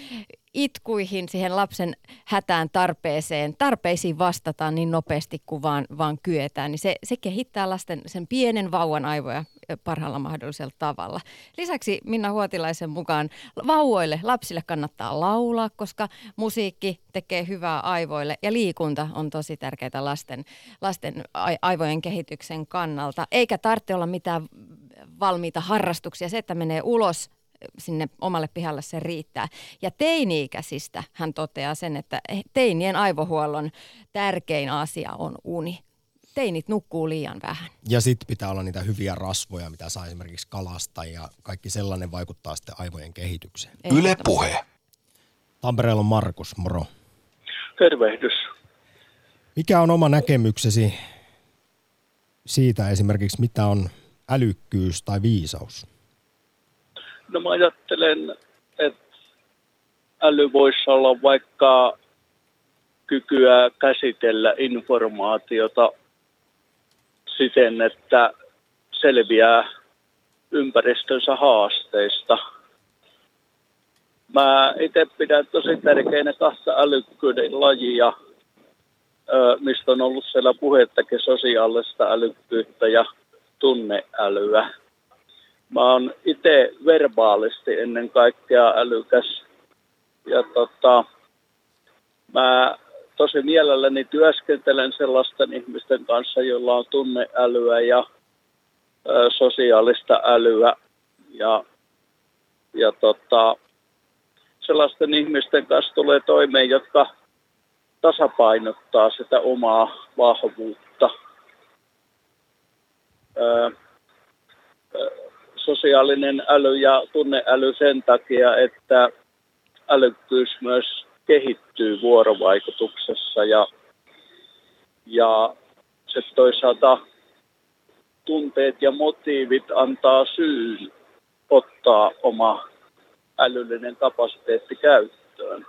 itkuihin, siihen lapsen hätään tarpeeseen, tarpeisiin vastataan niin nopeasti kuin vaan, vaan kyetään, niin se, se kehittää lasten sen pienen vauvan aivoja parhaalla mahdollisella tavalla. Lisäksi Minna Huotilaisen mukaan vauvoille, lapsille kannattaa laulaa, koska musiikki tekee hyvää aivoille ja liikunta on tosi tärkeää lasten, lasten ai- aivojen kehityksen kannalta. Eikä tarvitse olla mitään valmiita harrastuksia. Se, että menee ulos sinne omalle pihalle se riittää. Ja teini-ikäisistä hän toteaa sen, että teinien aivohuollon tärkein asia on uni. Teinit nukkuu liian vähän. Ja sitten pitää olla niitä hyviä rasvoja, mitä saa esimerkiksi kalasta ja kaikki sellainen vaikuttaa sitten aivojen kehitykseen. Yle Puhe. Tampereella on Markus, moro. Tervehdys. Mikä on oma näkemyksesi siitä esimerkiksi, mitä on älykkyys tai viisaus? No mä ajattelen, että äly voisi olla vaikka kykyä käsitellä informaatiota siten, että selviää ympäristönsä haasteista. Mä itse pidän tosi tärkeinä kahta älykkyyden lajia, mistä on ollut siellä puhettakin sosiaalista älykkyyttä ja tunneälyä. Mä oon itse verbaalisti ennen kaikkea älykäs. Ja tota, mä tosi mielelläni työskentelen sellaisten ihmisten kanssa, joilla on tunneälyä ja ö, sosiaalista älyä. Ja, ja tota, sellaisten ihmisten kanssa tulee toimeen, jotka tasapainottaa sitä omaa vahvuutta. Ö, sosiaalinen äly ja tunneäly sen takia, että älykkyys myös kehittyy vuorovaikutuksessa ja, ja se toisaalta tunteet ja motiivit antaa syyn ottaa oma älyllinen kapasiteetti käyttöön.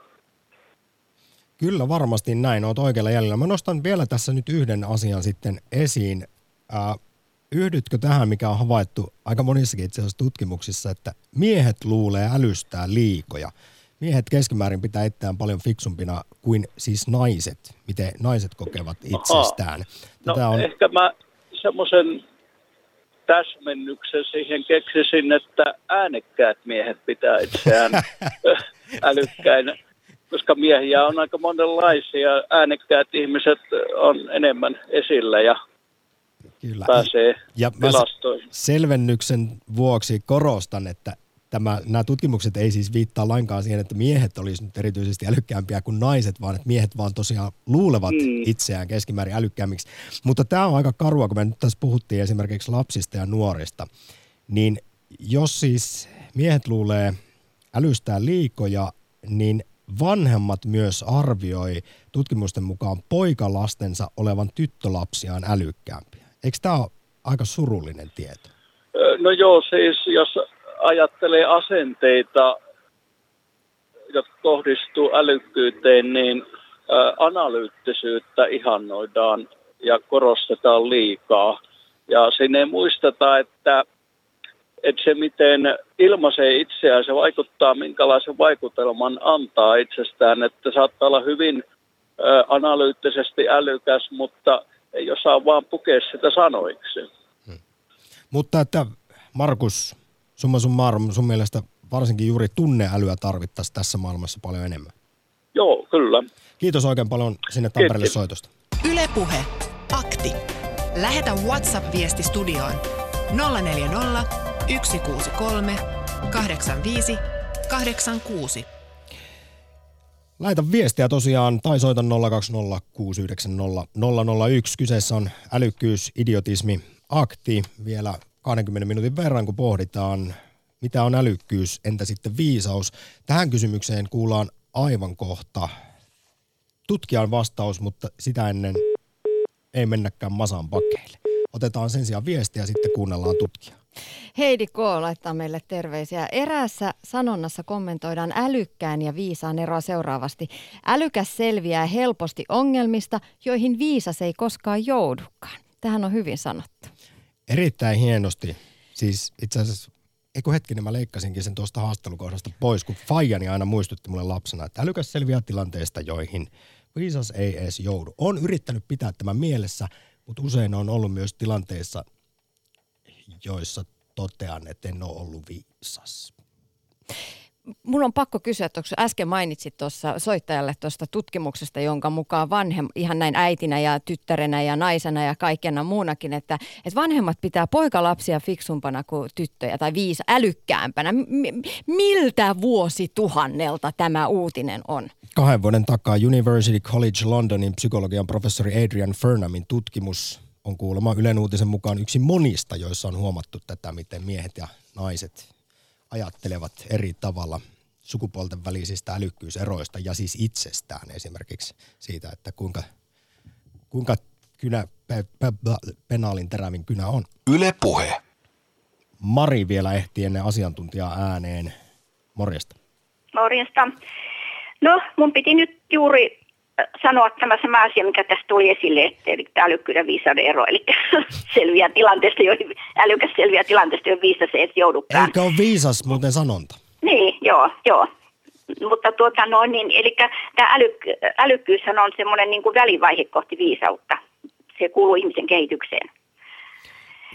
Kyllä varmasti näin, olet oikealla jäljellä. Mä nostan vielä tässä nyt yhden asian sitten esiin. Äh, yhdytkö tähän, mikä on havaittu aika monissakin itse asiassa tutkimuksissa, että miehet luulee älystään liikoja. Miehet keskimäärin pitää itseään paljon fiksumpina kuin siis naiset, miten naiset kokevat itsestään. No Tätä on, ehkä mä semmoisen täsmennyksen siihen keksisin, että äänekkäät miehet pitää itseään älykkäinä, koska miehiä on aika monenlaisia. Äänekkäät ihmiset on enemmän esillä ja Kyllä. pääsee Ja mä tilastoihin. selvennyksen vuoksi korostan, että tämä, nämä tutkimukset ei siis viittaa lainkaan siihen, että miehet olisivat nyt erityisesti älykkäämpiä kuin naiset, vaan että miehet vaan tosiaan luulevat mm. itseään keskimäärin älykkäämmiksi. Mutta tämä on aika karua, kun me nyt tässä puhuttiin esimerkiksi lapsista ja nuorista, niin jos siis miehet luulee älystään liikoja, niin vanhemmat myös arvioi tutkimusten mukaan poikalastensa olevan tyttölapsiaan älykkäämpiä. Eikö tämä ole aika surullinen tieto? No joo, siis jos ajattelee asenteita, jotka kohdistuu älykkyyteen, niin analyyttisyyttä ihannoidaan ja korostetaan liikaa. Ja sinne muistetaan, että, että se miten ilmaisee itseään, se vaikuttaa minkälaisen vaikutelman antaa itsestään, että saattaa olla hyvin analyyttisesti älykäs, mutta ei osaa vaan pukea sitä sanoiksi. Hmm. Mutta että Markus, summa summarum, sun mielestä varsinkin juuri tunneälyä tarvittaisiin tässä maailmassa paljon enemmän? Joo, kyllä. Kiitos oikein paljon sinne Tampereelle Kiitos. soitosta. Ylepuhe Akti. Lähetä WhatsApp-viesti studioon 040 163 85 86. Lähetä viestiä tosiaan tai soita 020690001. Kyseessä on älykkyys, idiotismi, akti. Vielä 20 minuutin verran, kun pohditaan, mitä on älykkyys, entä sitten viisaus. Tähän kysymykseen kuullaan aivan kohta tutkijan vastaus, mutta sitä ennen ei mennäkään masan pakeille. Otetaan sen sijaan viestiä ja sitten kuunnellaan tutkijaa. Heidi K. laittaa meille terveisiä. Eräässä sanonnassa kommentoidaan älykkään ja viisaan eroa seuraavasti. Älykäs selviää helposti ongelmista, joihin viisas ei koskaan joudukaan. Tähän on hyvin sanottu. Erittäin hienosti. Siis itse asiassa, eikö hetkinen, mä leikkasinkin sen tuosta haastattelukohdasta pois, kun Fajani aina muistutti mulle lapsena, että älykäs selviää tilanteesta, joihin viisas ei edes joudu. On yrittänyt pitää tämän mielessä, mutta usein on ollut myös tilanteissa, joissa totean, että en ole ollut viisas mun on pakko kysyä, että äsken mainitsit tuossa soittajalle tuosta tutkimuksesta, jonka mukaan vanhem, ihan näin äitinä ja tyttärenä ja naisena ja kaikena muunakin, että, että vanhemmat pitää poikalapsia fiksumpana kuin tyttöjä tai viisa älykkäämpänä. M- miltä vuosituhannelta tämä uutinen on? Kahden vuoden takaa University College Londonin psykologian professori Adrian Fernamin tutkimus on kuulemma Ylen uutisen mukaan yksi monista, joissa on huomattu tätä, miten miehet ja naiset ajattelevat eri tavalla sukupuolten välisistä älykkyyseroista ja siis itsestään esimerkiksi siitä, että kuinka, kuinka kynä, pe, pe, penaalin terävin kynä on. Yle puhe. Mari vielä ehti ennen asiantuntijaa ääneen. Morjesta. Morjesta. No, mun piti nyt juuri sanoa tämä sama asia, mikä tästä tuli esille, että eli tämä älykkyyden viisauden ero, eli selviä tilanteesta, joihin, älykäs selviä tilanteesta, joihin viisas ei joudukaan. Eikä ole viisas muuten sanonta. Niin, joo, joo. Mutta tuota no, niin, eli tämä älyk, älykkyyshän on semmoinen niin kuin välivaihe kohti viisautta. Se kuuluu ihmisen kehitykseen,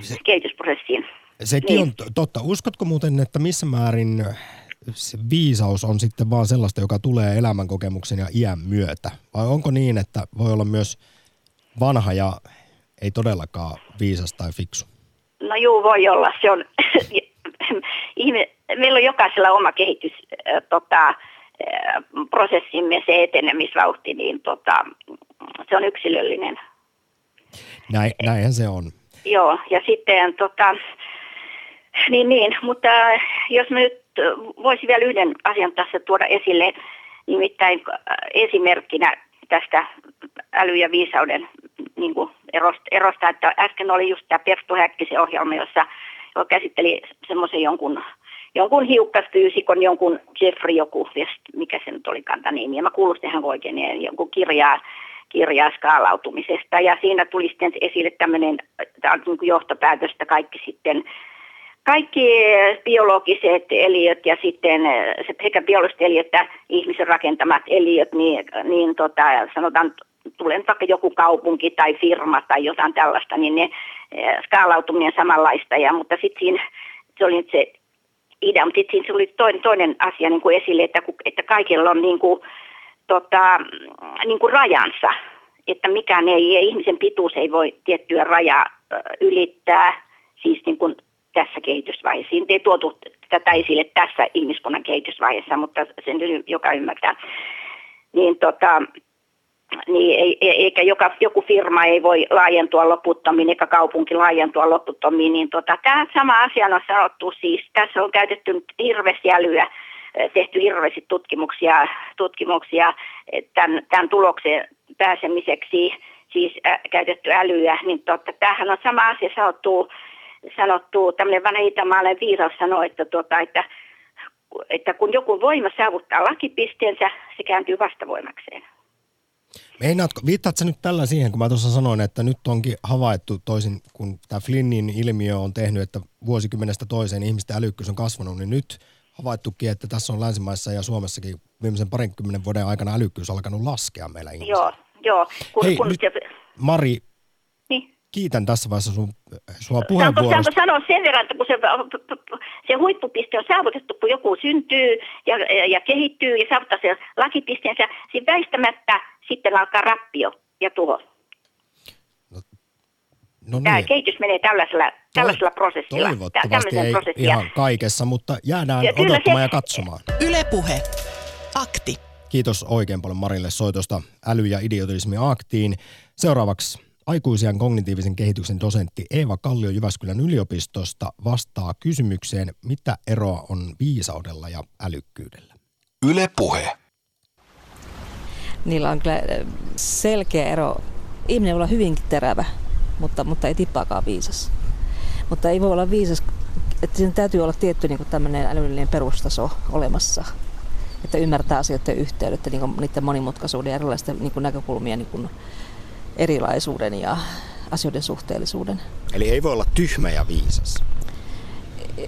se, kehitysprosessiin. Sekin niin. on totta. Uskotko muuten, että missä määrin se viisaus on sitten vaan sellaista, joka tulee elämänkokemuksen ja iän myötä? Vai onko niin, että voi olla myös vanha ja ei todellakaan viisas tai fiksu? No juu, voi olla. Se on, meillä on jokaisella oma kehitys, äh, tota, äh, prosessimme, se etenemisvauhti, niin tota, se on yksilöllinen. Näin, näinhän se on. Joo, ja sitten tota, niin, niin, mutta jos me nyt voisin vielä yhden asian tässä tuoda esille, nimittäin esimerkkinä tästä äly- ja viisauden niin kuin erosta, erosta, että äsken oli just tämä Perttu Häkkisen ohjelma, jossa joka käsitteli semmoisen jonkun, jonkun hiukkasfyysikon, jonkun Jeffrey joku, mikä se nyt olikaan tämä nimi, ja mä kuulostin ihan oikein, niin jonkun kirjaa, kirjaa skaalautumisesta, ja siinä tuli sitten esille tämmöinen, tämä on niin johtopäätöstä kaikki sitten kaikki biologiset eliöt ja sitten sekä biologiset eliöt että ihmisen rakentamat eliöt, niin, niin tota, sanotaan, tulee vaikka joku kaupunki tai firma tai jotain tällaista, niin ne skaalautuminen samanlaista. Ja, mutta sitten siinä se oli nyt se idea, mutta sitten siinä oli toinen, toinen asia niin kuin esille, että, että kaikilla on niin kuin, tota, niin kuin rajansa, että mikään ei, ihmisen pituus ei voi tiettyä rajaa ylittää, siis niin kuin tässä kehitysvaiheessa. Siinä ei tuotu tätä esille tässä ihmiskunnan kehitysvaiheessa, mutta sen joka ymmärtää. Niin tota, niin ei, eikä joka, joku firma ei voi laajentua loputtomiin, eikä kaupunki laajentua loputtomiin, niin tota, tämä sama asia on sanottu siis, tässä on käytetty hirveästi älyä, tehty hirveästi tutkimuksia, tutkimuksia tämän, tämän tulokseen pääsemiseksi, siis ä, käytetty älyä, niin tota, tämähän on sama asia sanottu, sanottu tämmöinen vanha itämaalainen viisaus sanoo, että, tota, että, että kun joku voima saavuttaa lakipisteensä, se kääntyy vastavoimakseen. Meinaatko, viittaatko nyt tällä siihen, kun mä tuossa sanoin, että nyt onkin havaittu toisin, kun tämä Flynnin ilmiö on tehnyt, että vuosikymmenestä toiseen ihmisten älykkyys on kasvanut, niin nyt havaittukin, että tässä on länsimaissa ja Suomessakin viimeisen parinkymmenen vuoden aikana älykkyys alkanut laskea meillä ihmisillä. Joo, joo. Kun, Hei, kun nyt, se... Mari. Kiitän tässä vaiheessa sun, sua puheenvuorosta. Saanko sanoa sen verran, että kun se, se huippupiste on saavutettu, kun joku syntyy ja, ja, ja kehittyy ja saavuttaa sen lakipisteensä, niin väistämättä sitten alkaa rappio ja tuho. No, no Tämä niin. kehitys menee tällaisella, tällaisella Toi, prosessilla. Toivottavasti ei prosessilla. ihan kaikessa, mutta jäädään ja odottamaan se, ja katsomaan. Ylepuhe. Akti. Kiitos oikein paljon Marille soitosta äly- ja idiotismi aktiin. Seuraavaksi aikuisen kognitiivisen kehityksen dosentti Eeva Kallio Jyväskylän yliopistosta vastaa kysymykseen, mitä eroa on viisaudella ja älykkyydellä. Ylepuhe niillä on kyllä äh, selkeä ero. Ihminen voi olla hyvinkin terävä, mutta, mutta ei tippaakaan viisas. Mutta ei voi olla viisas, että siinä täytyy olla tietty niin tämmöinen älyllinen perustaso olemassa. Että ymmärtää asioiden yhteydet, niin kuin niiden monimutkaisuuden ja erilaisten niin näkökulmien niin erilaisuuden ja asioiden suhteellisuuden. Eli ei voi olla tyhmä ja viisas?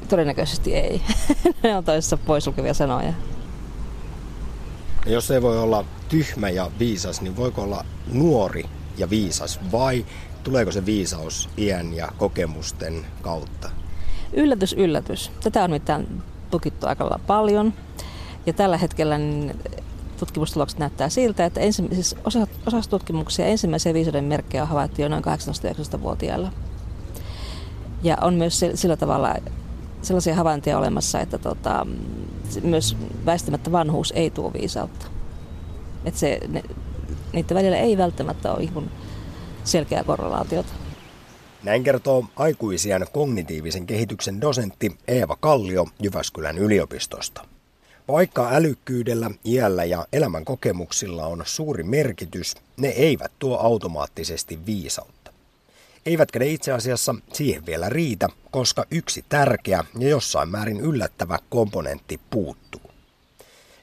Todennäköisesti ei. ne on toisessa poisulkevia sanoja. Ja jos ei voi olla tyhmä ja viisas, niin voiko olla nuori ja viisas vai tuleeko se viisaus iän ja kokemusten kautta? Yllätys, yllätys. Tätä on mitään tukittu aika paljon. Ja tällä hetkellä niin tutkimustulokset näyttää siltä, että ensi, siis osa, osassa tutkimuksia ensimmäisiä viisauden merkkejä on havaittu jo noin 18-19-vuotiailla. Ja on myös sillä tavalla sellaisia havaintoja olemassa, että tota, myös väistämättä vanhuus ei tuo viisautta. Että se, ne, niiden välillä ei välttämättä ole ihan selkeää korrelaatiota. Näin kertoo aikuisien kognitiivisen kehityksen dosentti Eeva Kallio Jyväskylän yliopistosta. Vaikka älykkyydellä, iällä ja elämän kokemuksilla on suuri merkitys, ne eivät tuo automaattisesti viisautta. Eivätkä ne itse asiassa siihen vielä riitä, koska yksi tärkeä ja jossain määrin yllättävä komponentti puuttuu.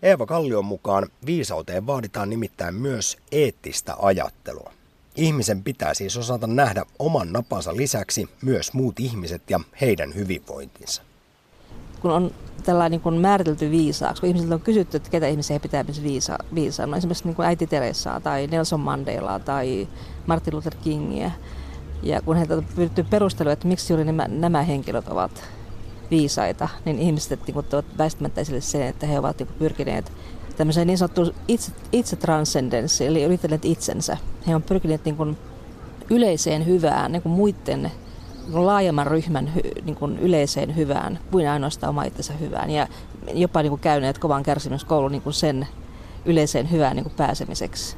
Eeva Kallion mukaan viisauteen vaaditaan nimittäin myös eettistä ajattelua. Ihmisen pitää siis osata nähdä oman napansa lisäksi myös muut ihmiset ja heidän hyvinvointinsa. Kun on tällainen niin kuin määritelty viisaaksi, kun ihmisiltä on kysytty, että ketä ihmisiä pitää viisa, viisaa, no esimerkiksi niin kuin äiti Teresaa tai Nelson Mandelaa tai Martin Luther Kingiä, ja kun heiltä on pyritty perustelua, että miksi juuri nämä, nämä henkilöt ovat viisaita, niin ihmiset niin kuin, väistämättä esille sen, että he ovat niin kuin, pyrkineet tämmöiseen niin sanottuun itse, itse transcendenssiin, eli yrittäneet itsensä. He on pyrkineet niin kuin, yleiseen hyvään, niin kuin muiden laajemman ryhmän niin kuin yleiseen hyvään kuin ainoastaan oma itsensä hyvään. Ja jopa niin kuin käyneet kovan kärsimyskoulun niin kuin sen yleiseen hyvään niin kuin pääsemiseksi.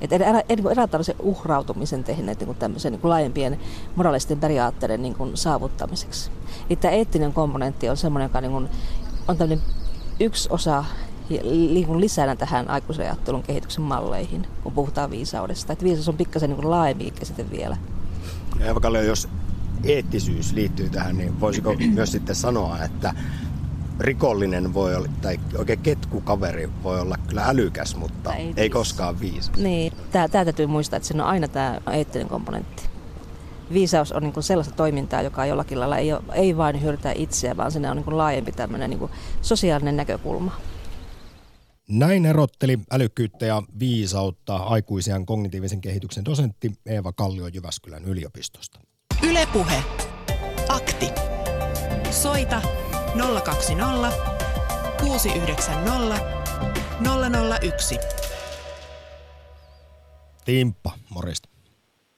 Että erä, erä, tällaisen uhrautumisen tehneet niin tämmöisen niin laajempien moraalisten periaatteiden niin kuin saavuttamiseksi. Eli tämä eettinen komponentti on semmoinen, joka niin kuin, on tämmöinen yksi osa niin lisänä tähän aikuisajattelun kehityksen malleihin, kun puhutaan viisaudesta. Että viisaus on pikkasen niin laajempi käsite vielä. Kallio, jos eettisyys liittyy tähän, niin voisiko myös sitten sanoa, että rikollinen voi olla, tai oikein ketkukaveri voi olla kyllä älykäs, mutta ei, ei koskaan viisas. Niin, tämä, tämä täytyy muistaa, että siinä on aina tämä eettinen komponentti. Viisaus on niin sellaista toimintaa, joka jollakin lailla ei, ole, ei vain hyödytä itseä, vaan siinä on niin laajempi tämmöinen niin kuin sosiaalinen näkökulma. Näin erotteli älykkyyttä ja viisautta aikuisian kognitiivisen kehityksen dosentti Eeva Kallio Jyväskylän yliopistosta. Ylepuhe. Akti. Soita 020 690 001. Timppa, morjesta.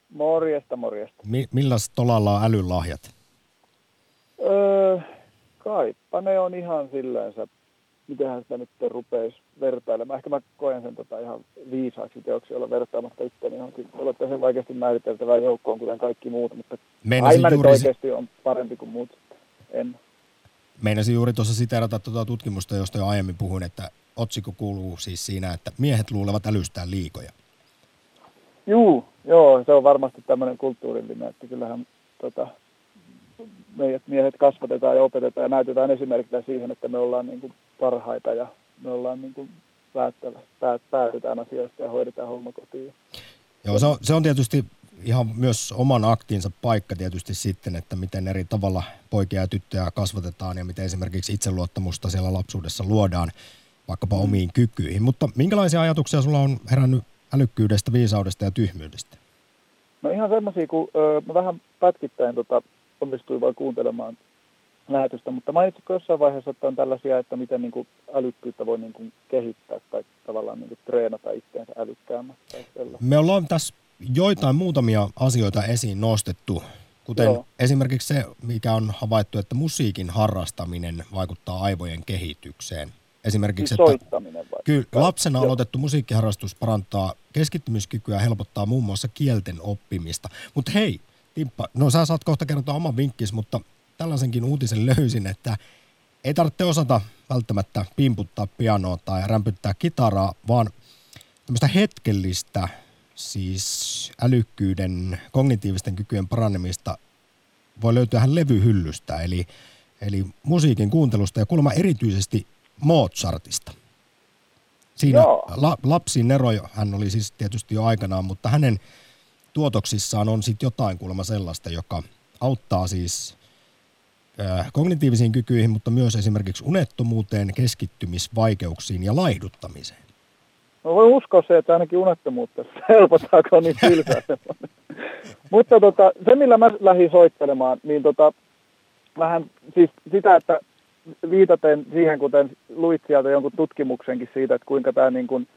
Morjesta, morjesta. Mi- milläs tolalla on älylahjat? Öö, kaipa ne on ihan sillänsä, mitenhän sitä nyt rupeisi vertailemaan. Ehkä mä koen sen tota ihan viisaaksi teoksi olla vertaamatta itseäni johonkin sen vaikeasti määriteltävään joukkoon, kuten kaikki muut, mutta Meinasin aina nyt juuri oikeasti on parempi kuin muut. En. Meinasin juuri tuossa siteerata tuota tutkimusta, josta jo aiemmin puhuin, että otsikko kuuluu siis siinä, että miehet luulevat älystään liikoja. Juu, joo, se on varmasti tämmöinen kulttuurillinen, että kyllähän tota, meidät miehet kasvatetaan ja opetetaan ja näytetään esimerkkinä siihen, että me ollaan niin kuin parhaita ja me ollaan niin kuin päättävä, päät, päätetään asioista ja hoidetaan homma kotiin. Joo, se on, se on tietysti ihan myös oman aktinsa paikka tietysti sitten, että miten eri tavalla poikia ja tyttöjä kasvatetaan ja miten esimerkiksi itseluottamusta siellä lapsuudessa luodaan vaikkapa omiin kykyihin. Mutta minkälaisia ajatuksia sulla on herännyt älykkyydestä, viisaudesta ja tyhmyydestä? No ihan semmoisia, kun öö, mä vähän pätkittäin tota, onnistuin vaan kuuntelemaan lähetystä, mutta mainitsitko jossain vaiheessa, että on tällaisia, että miten niin kuin, älykkyyttä voi niin kuin, kehittää tai tavallaan niin kuin, treenata itseensä älykkäämmäksi? Me ollaan tässä joitain muutamia asioita esiin nostettu, kuten Joo. Esimerkiksi se, mikä on havaittu, että musiikin harrastaminen vaikuttaa aivojen kehitykseen. Esimerkiksi, Siis että vai? Kyllä, lapsena Joo. aloitettu musiikkiharrastus parantaa keskittymiskykyä ja helpottaa muun muassa kielten oppimista. Mutta hei, Timppa, no sä saat kohta kertoa oman vinkkis, mutta tällaisenkin uutisen löysin, että ei tarvitse osata välttämättä pimputtaa pianoa tai rämpyttää kitaraa, vaan tämmöistä hetkellistä, siis älykkyyden, kognitiivisten kykyjen paranemista voi löytyä ihan levyhyllystä, eli, eli musiikin kuuntelusta ja kuulemma erityisesti Mozartista. Siinä Joo. la, lapsi Nero, hän oli siis tietysti jo aikanaan, mutta hänen tuotoksissaan on sitten jotain kuulemma sellaista, joka auttaa siis kognitiivisiin kykyihin, mutta myös esimerkiksi unettomuuteen, keskittymisvaikeuksiin ja laihduttamiseen. Mä voin uskoa se, että ainakin unettomuutta helpottaa, kun on niin tylsää. Mutta tota, se, millä mä lähdin soittelemaan, niin tota, vähän siis sitä, että viitaten siihen, kuten luit sieltä jonkun tutkimuksenkin siitä, että kuinka tämä niin kuin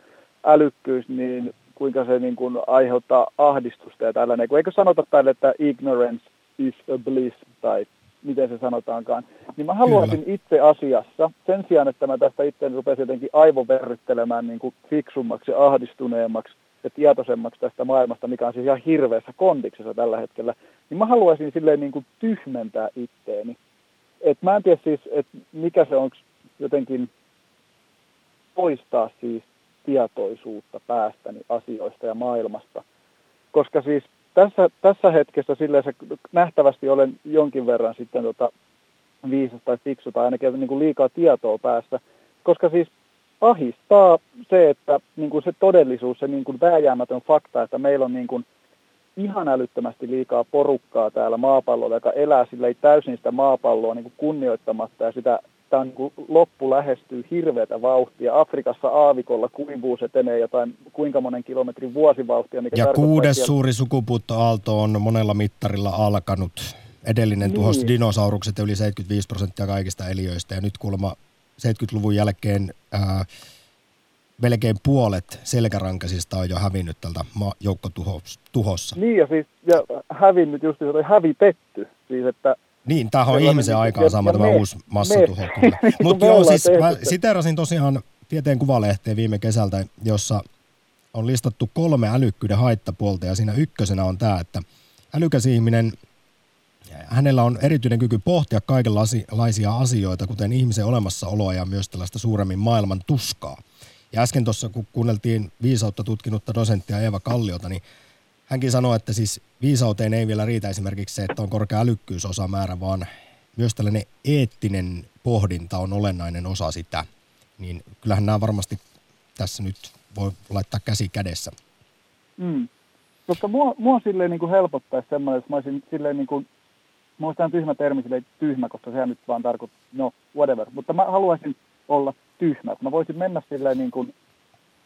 älykkyys, niin kuinka se niin kuin aiheuttaa ahdistusta ja tällainen. Eikö sanota tälle, että ignorance is a bliss, tai miten se sanotaankaan, niin mä haluaisin Kyllä. itse asiassa, sen sijaan, että mä tästä itse rupesin jotenkin aivoverryttelemään niin kuin fiksummaksi ja ahdistuneemmaksi ja tietoisemmaksi tästä maailmasta, mikä on siis ihan hirveässä kondiksessa tällä hetkellä, niin mä haluaisin silleen niin kuin tyhmentää itteeni. Et mä en tiedä siis, että mikä se on jotenkin poistaa siis tietoisuutta päästäni asioista ja maailmasta. Koska siis tässä, tässä hetkessä silleen se nähtävästi olen jonkin verran sitten tota viisas tai fiksu tai ainakin niin kuin liikaa tietoa päässä. Koska siis ahistaa se, että niin kuin se todellisuus, se niin kuin vääjäämätön fakta, että meillä on niin kuin ihan älyttömästi liikaa porukkaa täällä maapallolla, joka elää sille ei täysin sitä maapalloa niin kuin kunnioittamatta ja sitä tämä niin loppu lähestyy hirveätä vauhtia. Afrikassa aavikolla kuivuus etenee jotain kuinka monen kilometrin vuosivauhtia. Mikä Ja kuudes siellä- suuri sukupuuttoaalto on monella mittarilla alkanut. Edellinen Niin. tuhosi dinosaurukset yli 75 prosenttia kaikista eliöistä ja nyt kuulemma 70-luvun jälkeen ää, melkein puolet selkärankaisista on jo hävinnyt tältä ma- joukkotuhossa. Niin ja siis ja hävinnyt just se hävitetty. Siis että Niin, tämähän on ihmisen niin- aikaan saama tämä me- uusi massatuho. niin Mutta joo, siis mä tehty siteerasin tosiaan Tieteen Kuvalehteen viime kesältä, jossa on listattu kolme älykkyyden haittapuolta ja siinä ykkösenä on tämä, että älykäs ihminen, hänellä on erityinen kyky pohtia kaikenlaisia asioita, kuten ihmisen olemassaoloa ja myös tällaista suuremmin maailman tuskaa. Ja äsken tuossa, kun kuunneltiin viisautta tutkinutta dosenttia Eeva Kalliota, niin hänkin sanoi, että siis viisauteen ei vielä riitä esimerkiksi se, että on korkea älykkyysosamäärä, vaan myös tällainen eettinen pohdinta on olennainen osa sitä. Niin kyllähän nämä varmasti tässä nyt voi laittaa käsi kädessä. Mm. Koska mua, mua silleen niin kuin helpottaisi semmoinen, että mä olisin silleen niin kuin, olisin tyhmä termi silleen tyhmä, koska sehän nyt vaan tarkoittaa, no whatever. Mutta mä haluaisin olla tyhmä. Mä voisin mennä silleen niin kuin,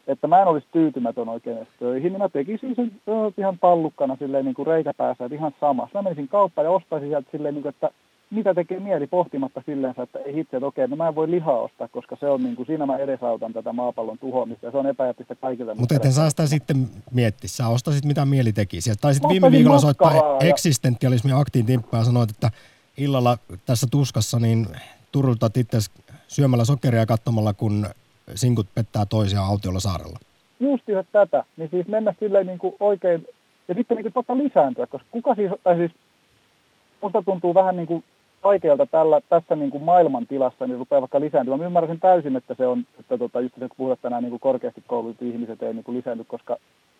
että mä en olisi tyytymätön oikein töihin, niin mä tekisin sen ihan pallukkana silleen niin kuin reikäpäässä, että ihan sama. Mä menisin kauppaan ja ostaisin sieltä silleen, niin kuin, että mitä tekee mieli pohtimatta silleen, että ei hitse, että okei, no mä en voi lihaa ostaa, koska se on niin kuin, siinä mä edesautan tätä maapallon tuhoamista ja se on epäeettistä kaikille. Mutta eten saa sitä sitten miettiä. Sä ostasit mitä mieli teki. Sieltä taisit Mä viime viikolla soittaa ja- eksistentialismin aktiin timppaa ja sanoit, että illalla tässä tuskassa niin turulta itse syömällä sokeria katsomalla, kun sinkut pettää toisiaan autiolla saarella. Just tätä, niin siis mennä silleen niin kuin oikein, ja sitten niin kuin lisääntyä, koska kuka siis, tai siis musta tuntuu vähän niin kuin vaikealta tällä, tässä niin kuin maailmantilassa, niin rupeaa vaikka lisääntymään. Mä ymmärrän täysin, että se on, että tota, just se, kun puhutaan tänään niin kuin korkeasti koulutetut ihmiset ei niin kuin lisäänty, koska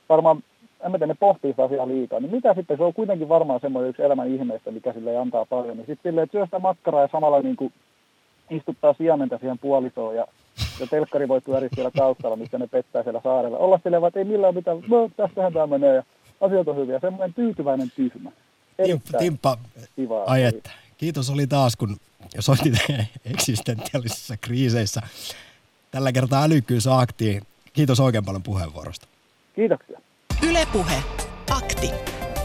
varmaan, en mä tiedä, ne pohtii sitä asiaa liikaa. Niin mitä sitten, se on kuitenkin varmaan semmoinen yksi elämän ihmeistä, mikä sille antaa paljon. Niin sitten silleen, että syö sitä makkaraa ja samalla niin kuin istuttaa siementa siihen puolisoon ja, ja telkkari voi pyöriä siellä taustalla, missä ne pettää siellä saarella. Olla silleen, että ei millään mitään, no, tästähän tämä menee ja asiat on hyviä. Semmoinen tyytyväinen tyhmä. Timppa, ai että. Kiitos oli taas, kun soitit eksistentiaalisissa kriiseissä. Tällä kertaa älykkyys aktiin. Kiitos oikein paljon puheenvuorosta. Kiitoksia. Ylepuhe. Akti.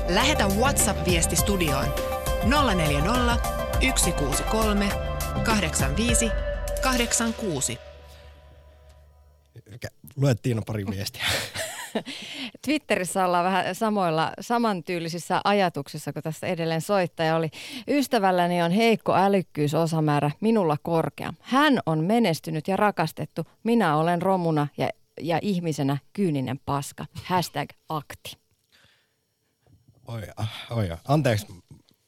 Lähetä WhatsApp-viesti studioon 040 163 85 86. Luettiin pari viestiä. Twitterissä ollaan vähän samoilla, samantyylisissä ajatuksissa kuin tässä edelleen soittaja oli. Ystävälläni on heikko älykkyysosamäärä, minulla korkea. Hän on menestynyt ja rakastettu. Minä olen romuna ja, ja ihmisenä kyyninen paska. Hashtag akti. Oi, oi, anteeksi,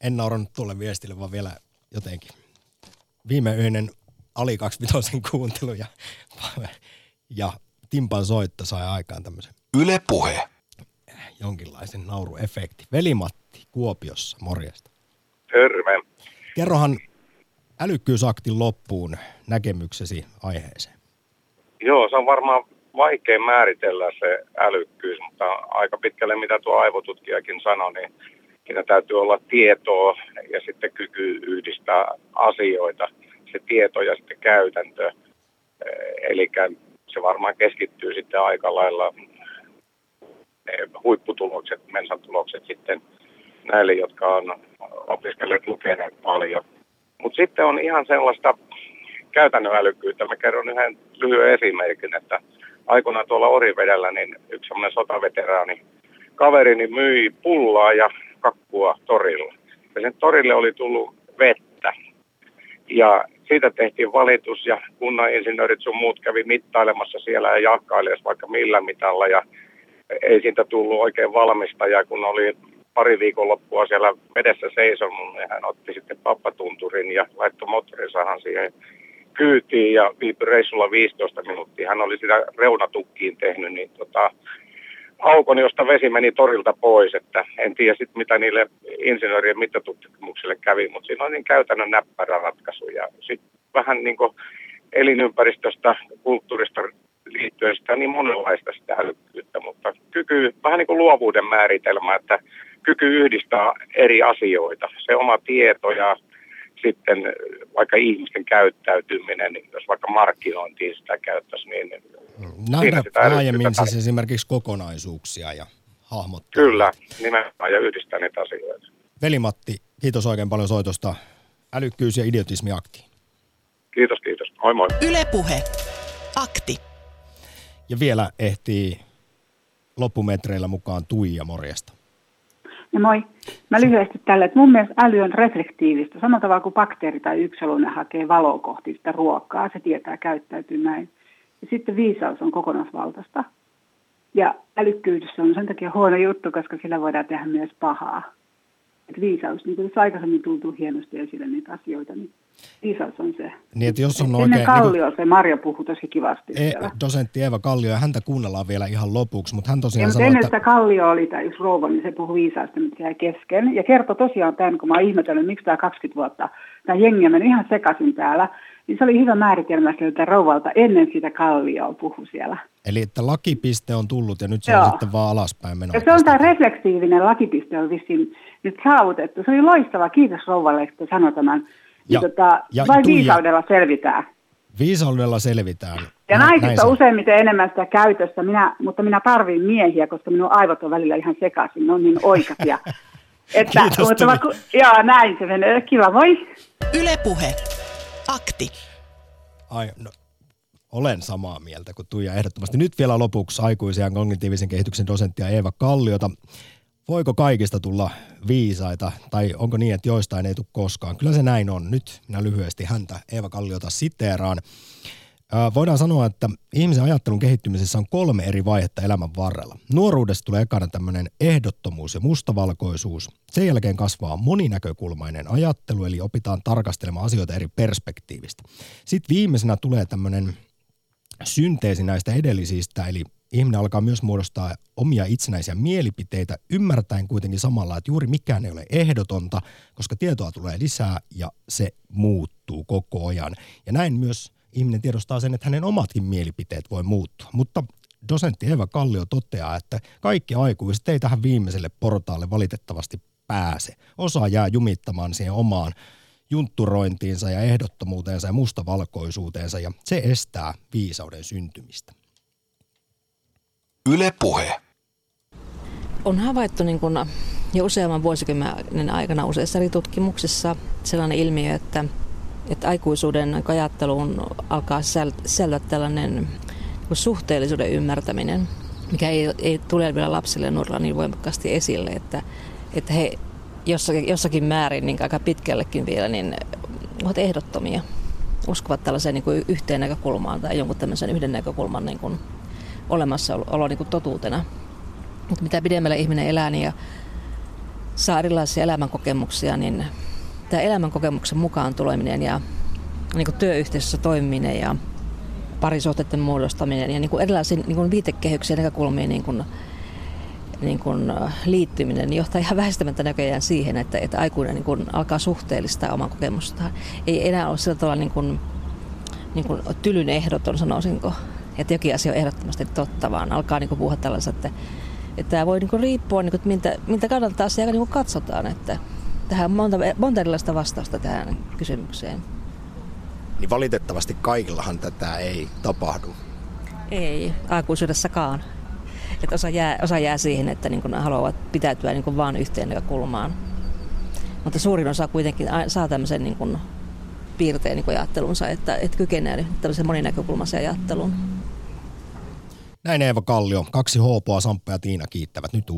en naurannut tuolle viestille, vaan vielä jotenkin. Viime yöinen Ali 25 kuuntelu ja, ja Timpan soitto sai aikaan tämmöisen Yle Puhe. Jonkinlaisen nauruefekti. Velimatti Kuopiossa, morjesta. Terve. Kerrohan älykkyysaktin loppuun näkemyksesi aiheeseen. Joo, se on varmaan vaikea määritellä se älykkyys, mutta aika pitkälle mitä tuo aivotutkijakin sanoi, niin siinä täytyy olla tietoa ja sitten kyky yhdistää asioita, se tieto ja sitten käytäntö. Eli se varmaan keskittyy sitten aika lailla huipputulokset, mensan tulokset sitten näille, jotka on opiskelleet lukeneet paljon. Mutta sitten on ihan sellaista käytännön älykkyyttä. Mä kerron yhden lyhyen esimerkin, että aikoinaan tuolla Orivedellä niin yksi sellainen sotaveteraani kaverini myi pullaa ja kakkua torilla. Ja sen torille oli tullut vettä. Ja siitä tehtiin valitus ja kunnan insinöörit sun muut kävi mittailemassa siellä ja jakkailisi vaikka millä mitalla. Ja ei siitä tullut oikein valmista ja kun oli pari viikonloppua siellä vedessä seisonut, niin hän otti sitten pappatunturin ja laittoi moottorisahan siihen kyytiin ja viipyi reissulla 15 minuuttia. Hän oli sitä reunatukkiin tehnyt, niin tota, aukon, josta vesi meni torilta pois, että en tiedä sitten mitä niille insinöörien mittatutkimuksille kävi, mutta siinä on niin käytännön näppärä ratkaisu ja sitten vähän niin kuin elinympäristöstä, kulttuurista liittyen sitä niin monenlaista sitä älykkyyttä, mutta kyky, vähän niin kuin luovuuden määritelmä, että kyky yhdistää eri asioita, se oma tieto ja sitten vaikka ihmisten käyttäytyminen, niin jos vaikka markkinointiin sitä käyttäisi, niin Nähdä laajemmin siis esimerkiksi kokonaisuuksia ja hahmottaa. Kyllä, nimenomaan ja yhdistää niitä asioita. Veli-Matti, kiitos oikein paljon soitosta. Älykkyys ja idiotismi aktiin. Kiitos, kiitos. Moi moi. Ylepuhe. Akti. Ja vielä ehtii loppumetreillä mukaan Tuija morjesta. No moi. Mä lyhyesti tällä, että mun mielestä äly on reflektiivistä. Samalla tavalla kuin bakteeri tai yksilöinen hakee valoa kohti sitä ruokaa, se tietää käyttäytyy näin. Ja sitten viisaus on kokonaisvaltaista. Ja älykkyys on sen takia huono juttu, koska sillä voidaan tehdä myös pahaa. Et viisaus, niin kuin aikaisemmin tultu hienosti esille niitä asioita, niin viisaus on se. Niin, että jos on Ennen oikein... Kallio niin se Marja puhui tosi kivasti e, siellä. dosentti Eeva Kallio, ja häntä kuunnellaan vielä ihan lopuksi, mutta hän Ja, tosiaan mutta sanoi, ennen että... Kallio oli tämä yksi rouva, niin se puhui viisaasta, mutta jäi kesken. Ja kertoi tosiaan tämän, kun mä oon ihmetellyt, miksi tämä 20 vuotta, tämä jengi on mennyt ihan sekaisin täällä. Niin se oli hyvä määritelmä sieltä rouvalta ennen sitä Kallioa puhu siellä. Eli että lakipiste on tullut ja nyt se Joo. on sitten vaan alaspäin meno. Ja se on tämä refleksiivinen lakipiste on vissiin nyt saavutettu. Se oli loistava. Kiitos rouvalle, että sanoi tämän. Ja- Ja, tota, ja vain Tuija- viisaudella selvitään. Viisaudella selvitään. Ja naisista se on useimmiten enemmän sitä käytössä, minä, mutta minä tarvin miehiä, koska minun aivot on välillä ihan sekaisin, ne on niin oikaisia. Että, Kiitos, mutta vaikka, joo, näin se menee. Kiva, moi. Ylepuhe. Akti. Ai, no, olen samaa mieltä kuin Tuija ehdottomasti. Nyt vielä lopuksi aikuisen kognitiivisen kehityksen dosenttia Eeva Kalliota. Voiko kaikista tulla viisaita tai onko niin, että joistain ei tule koskaan. Kyllä se näin on. Nyt minä lyhyesti häntä Eeva Kalliota siteeraan. Voidaan sanoa, että ihmisen ajattelun kehittymisessä on kolme eri vaihetta elämän varrella. Nuoruudessa tulee ekana tämmöinen ehdottomuus ja mustavalkoisuus. Sen jälkeen kasvaa moninäkökulmainen ajattelu, eli opitaan tarkastelemaan asioita eri perspektiivistä. Sitten viimeisenä tulee tämmöinen synteesi näistä edellisistä, eli ihminen alkaa myös muodostaa omia itsenäisiä mielipiteitä, ymmärtäen kuitenkin samalla, että juuri mikään ei ole ehdotonta, koska tietoa tulee lisää ja se muuttuu koko ajan. Ja näin myös ihminen tiedostaa sen, että hänen omatkin mielipiteet voi muuttua. Mutta dosentti Eva Kallio toteaa, että kaikki aikuiset ei tähän viimeiselle portaalle valitettavasti pääse. Osa jää jumittamaan siihen omaan juntturointiinsa ja ehdottomuuteensa ja mustavalkoisuuteensa ja se estää viisauden syntymistä. Yle Puhe. On havaittu niin kuin jo useamman vuosikymmenen aikana useissa eri tutkimuksissa sellainen ilmiö, että, että aikuisuuden ajatteluun alkaa sisältyä tällainen niin suhteellisuuden ymmärtäminen, mikä ei, ei tule vielä lapsille ja nuorilla niin voimakkaasti esille, että, että he jossakin, jossakin määrin niin aika pitkällekin vielä niin ovat ehdottomia. Uskovat tällaiseen niin kuin yhteen näkökulmaan tai jonkun tämmöisen yhden näkökulman niin kuin olemassaolo niin kuin totuutena. Mutta mitä pidemmälle ihminen elää niin ja saa erilaisia elämänkokemuksia, niin tämä elämänkokemuksen mukaan tuleminen ja niin kuin työyhteisössä toimiminen ja parisuhteiden muodostaminen ja niin kuin erilaisiin niin kuin viitekehyksiä ja näkökulmiin niin kuin, niin kuin liittyminen niin johtaa ihan väistämättä näköjään siihen, että, että aikuinen niin kuin alkaa suhteellistaa oman kokemustaan. Ei enää ole sillä tavalla niin kuin, niin kuin tylyn ehdoton, sanoisinko, että jokin asia on ehdottomasti totta, vaan alkaa niin kuin puhua tällaisen, että, että tämä voi niin kuin riippua, niin kuin, että miltä, miltä kannalta asiaa niin katsotaan. Että tähän on monta, monta erilaista vastausta tähän kysymykseen. Niin valitettavasti kaikillahan tätä ei tapahdu. Ei, aikuisuudessakaan. Että osa, jää, osa jää siihen, että niin haluavat pitäytyä niin vaan yhteen näkökulmaan. Mutta suurin osa kuitenkin saa tämmöisen niin kuin piirteen niin ajattelunsa, että, että kykenee tämmöisen moninäkökulmaisen ajatteluun. Näin Eeva Kallio, kaksi hoopoa, Samppa ja Tiina kiittävät nyt uutiset.